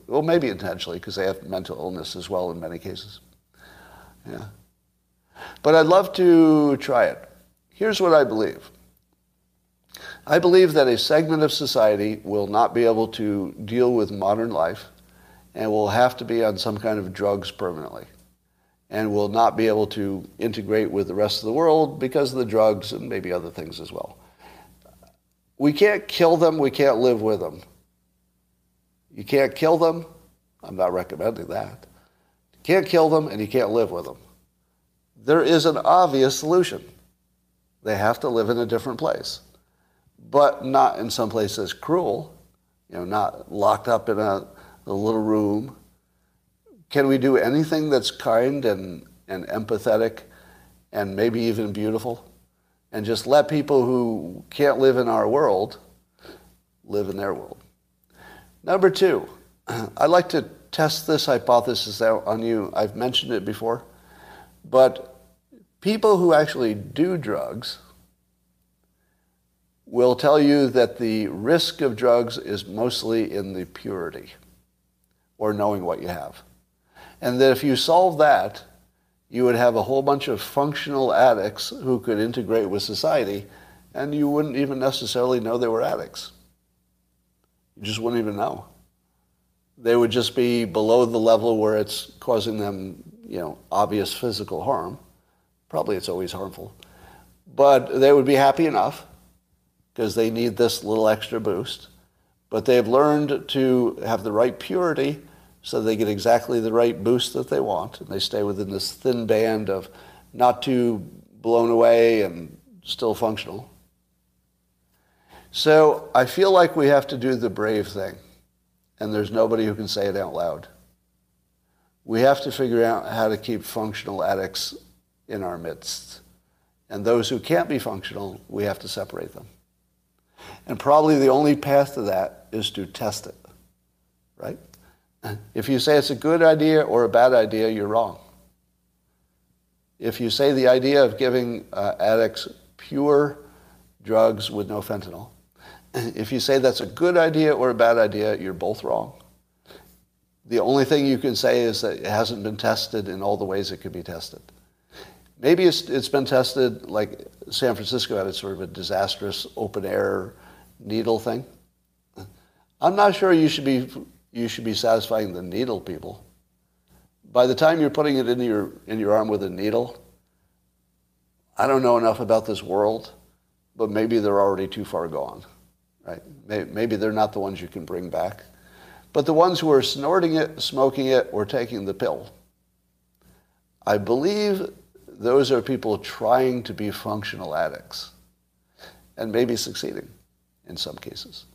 well, maybe intentionally because they have mental illness as well in many cases. Yeah. But I'd love to try it. Here's what I believe. I believe that a segment of society will not be able to deal with modern life and will have to be on some kind of drugs permanently and will not be able to integrate with the rest of the world because of the drugs and maybe other things as well. We can't kill them, we can't live with them. You can't kill them. I'm not recommending that. You can't kill them and you can't live with them. There is an obvious solution. They have to live in a different place but not in some places cruel, you know, not locked up in a, a little room. Can we do anything that's kind and, and empathetic and maybe even beautiful? And just let people who can't live in our world live in their world. Number two, I'd like to test this hypothesis out on you. I've mentioned it before. But people who actually do drugs will tell you that the risk of drugs is mostly in the purity or knowing what you have. And that if you solve that, you would have a whole bunch of functional addicts who could integrate with society, and you wouldn't even necessarily know they were addicts. You just wouldn't even know. They would just be below the level where it's causing them, you know, obvious physical harm. Probably it's always harmful. But they would be happy enough because they need this little extra boost. But they've learned to have the right purity so they get exactly the right boost that they want. And they stay within this thin band of not too blown away and still functional. So I feel like we have to do the brave thing. And there's nobody who can say it out loud. We have to figure out how to keep functional addicts in our midst. And those who can't be functional, we have to separate them. And probably the only path to that is to test it, right? If you say it's a good idea or a bad idea, you're wrong. If you say the idea of giving uh, addicts pure drugs with no fentanyl, if you say that's a good idea or a bad idea, you're both wrong. The only thing you can say is that it hasn't been tested in all the ways it could be tested. Maybe it's, it's been tested like San Francisco had a sort of a disastrous open air needle thing. I'm not sure you should be, you should be satisfying the needle people, by the time you're putting it in your, in your arm with a needle, I don't know enough about this world, but maybe they're already too far gone, right? Maybe they're not the ones you can bring back. But the ones who are snorting it, smoking it, or taking the pill, I believe those are people trying to be functional addicts and maybe succeeding in some cases.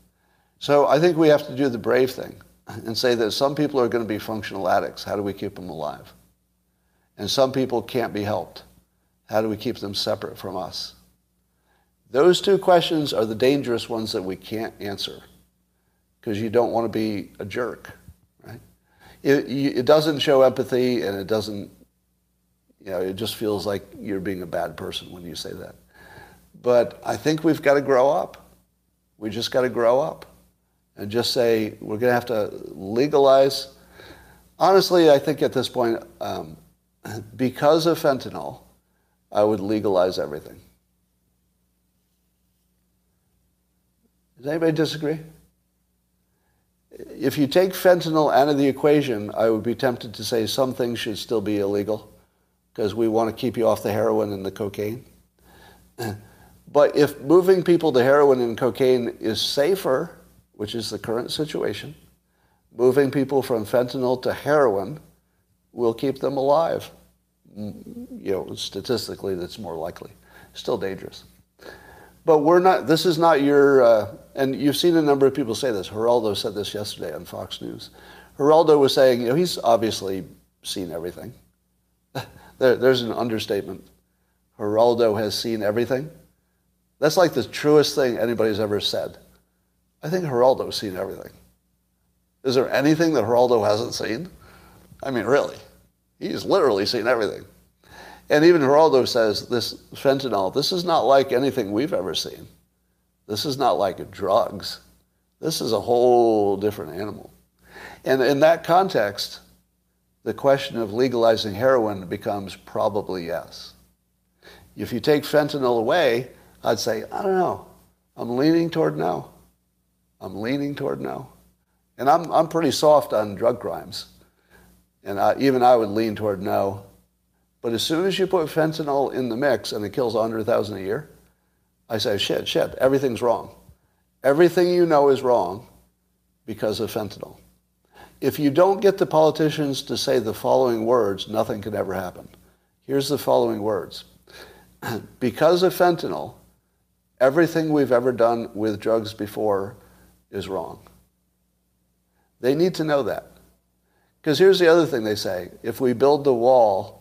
So I think we have to do the brave thing and say that some people are going to be functional addicts. How do we keep them alive? And some people can't be helped. How do we keep them separate from us? Those two questions are the dangerous ones that we can't answer because you don't want to be a jerk, right? It, it doesn't show empathy and it doesn't, you know, it just feels like you're being a bad person when you say that. But I think we've got to grow up. We just got to grow up and just say we're going to have to legalize. Honestly, I think at this point, um, because of fentanyl, I would legalize everything. Does anybody disagree? If you take fentanyl out of the equation, I would be tempted to say some things should still be illegal because we want to keep you off the heroin and the cocaine. But if moving people to heroin and cocaine is safer, which is the current situation, moving people from fentanyl to heroin will keep them alive mm, you know, statistically, that's more likely. Still dangerous. But we're not, this is not your, uh, and you've seen a number of people say this. Geraldo said this yesterday on Fox News. Geraldo was saying, you know, he's obviously seen everything. there, there's an understatement. Geraldo has seen everything. That's like the truest thing anybody's ever said. I think Geraldo's seen everything. Is there anything that Geraldo hasn't seen? I mean, really. He's literally seen everything. And even Geraldo says this fentanyl, this is not like anything we've ever seen. This is not like drugs. This is a whole different animal. And in that context, the question of legalizing heroin becomes probably yes. If you take fentanyl away, I'd say, I don't know. I'm leaning toward no. I'm leaning toward no. And I'm, I'm pretty soft on drug crimes. And I, even I would lean toward no. But as soon as you put fentanyl in the mix and it kills 100,000 a year, I say, shit, shit, everything's wrong. Everything you know is wrong because of fentanyl. If you don't get the politicians to say the following words, nothing can ever happen. Here's the following words. because of fentanyl, everything we've ever done with drugs before is wrong. They need to know that. Because here's the other thing they say if we build the wall,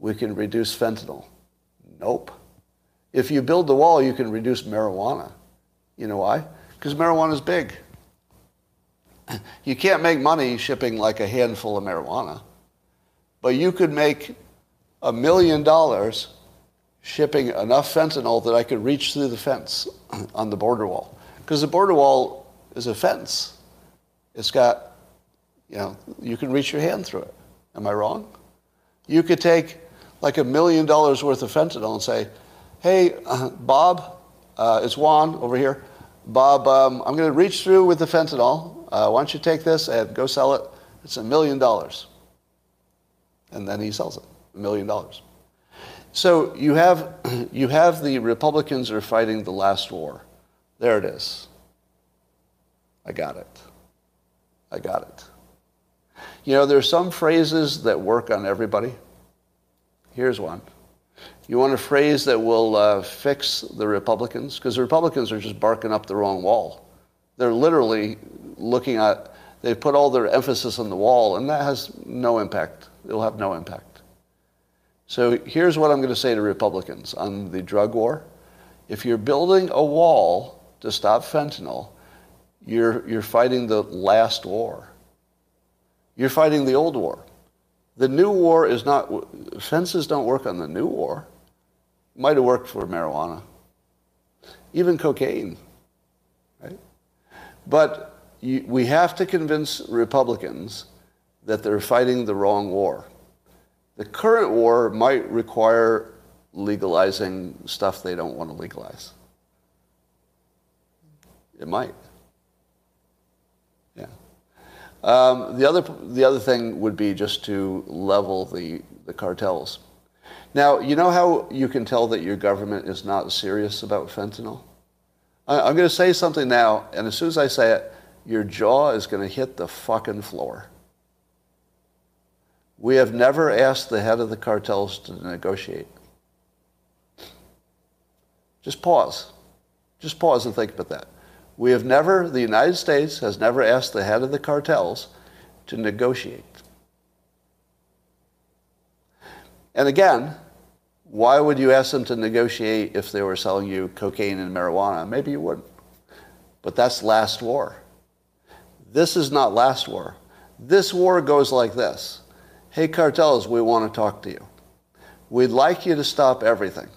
we can reduce fentanyl. Nope. If you build the wall, you can reduce marijuana. You know why? Because marijuana is big. You can't make money shipping like a handful of marijuana, but you could make a million dollars shipping enough fentanyl that I could reach through the fence on the border wall. Because the border wall is a fence. It's got you know, you can reach your hand through it. Am I wrong? You could take like a million dollars worth of fentanyl and say, hey, uh, Bob, uh, it's Juan over here. Bob, um, I'm going to reach through with the fentanyl. Uh, why don't you take this and go sell it? It's a million dollars. And then he sells it, a million dollars. So you have, you have the Republicans are fighting the last war. There it is. I got it. I got it. You know, there's some phrases that work on everybody. Here's one. You want a phrase that will uh, fix the Republicans? Because the Republicans are just barking up the wrong wall. They're literally looking at, they've put all their emphasis on the wall, and that has no impact. It'll have no impact. So here's what I'm going to say to Republicans on the drug war. If you're building a wall to stop fentanyl, you're, you're fighting the last war. You're fighting the old war. The new war is not, fences don't work on the new war. Might have worked for marijuana, even cocaine, right? But you, we have to convince Republicans that they're fighting the wrong war. The current war might require legalizing stuff they don't want to legalize. It might. Um, the other the other thing would be just to level the the cartels. Now you know how you can tell that your government is not serious about fentanyl. I, I'm going to say something now, and as soon as I say it, your jaw is going to hit the fucking floor. We have never asked the head of the cartels to negotiate. Just pause. Just pause and think about that. We have never, the United States has never asked the head of the cartels to negotiate. And again, why would you ask them to negotiate if they were selling you cocaine and marijuana? Maybe you wouldn't. But that's last war. This is not last war. This war goes like this. Hey, cartels, we want to talk to you. We'd like you to stop everything,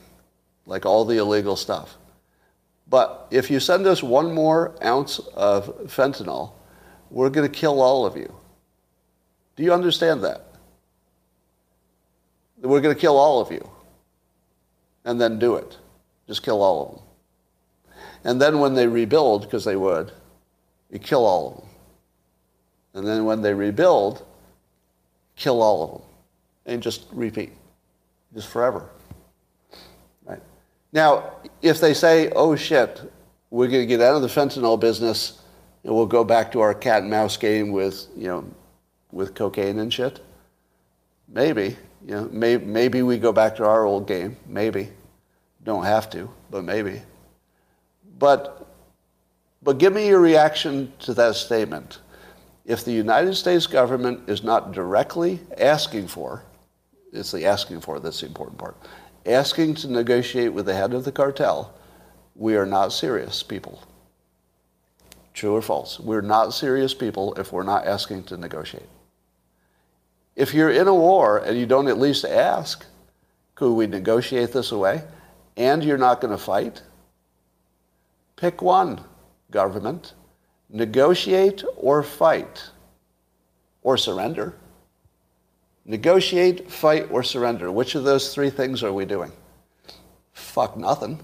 like all the illegal stuff. But if you send us one more ounce of fentanyl, we're going to kill all of you. Do you understand that? We're going to kill all of you. And then do it. Just kill all of them. And then when they rebuild, because they would, you kill all of them. And then when they rebuild, kill all of them. And just repeat. Just forever. Now, if they say, oh shit, we're going to get out of the fentanyl business and we'll go back to our cat and mouse game with, you know, with cocaine and shit, maybe. You know, may, maybe we go back to our old game. Maybe. Don't have to, but maybe. But, but give me your reaction to that statement. If the United States government is not directly asking for, it's the asking for that's the important part, asking to negotiate with the head of the cartel, we are not serious people. True or false? We're not serious people if we're not asking to negotiate. If you're in a war and you don't at least ask, could we negotiate this away? And you're not going to fight? Pick one, government. Negotiate or fight or surrender. Negotiate, fight, or surrender. Which of those three things are we doing? Fuck nothing.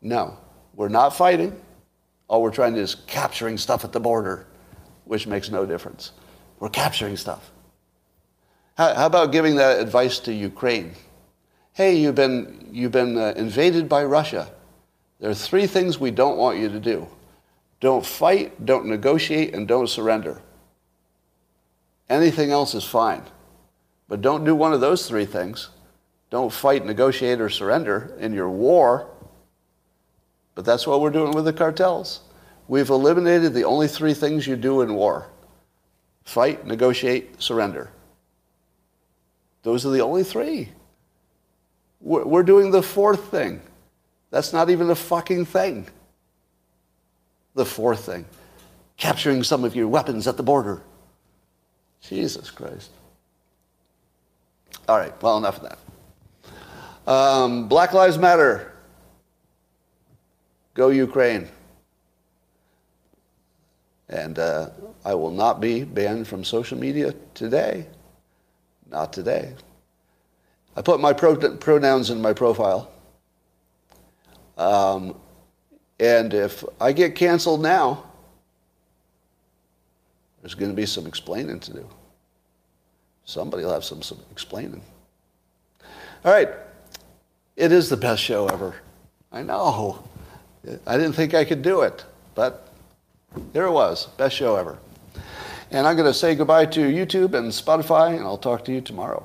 No, we're not fighting. All we're trying to do is capturing stuff at the border, which makes no difference. We're capturing stuff. How, how about giving that advice to Ukraine? Hey, you've been, you've been uh, invaded by Russia. There are three things we don't want you to do don't fight, don't negotiate, and don't surrender. Anything else is fine. But don't do one of those three things. Don't fight, negotiate, or surrender in your war. But that's what we're doing with the cartels. We've eliminated the only three things you do in war fight, negotiate, surrender. Those are the only three. We're doing the fourth thing. That's not even a fucking thing. The fourth thing capturing some of your weapons at the border. Jesus Christ. All right, well, enough of that. Um, Black Lives Matter. Go Ukraine. And uh, I will not be banned from social media today. Not today. I put my pronouns in my profile. Um, and if I get canceled now, there's going to be some explaining to do. Somebody will have some, some explaining. All right. It is the best show ever. I know. I didn't think I could do it, but there it was. Best show ever. And I'm going to say goodbye to YouTube and Spotify, and I'll talk to you tomorrow.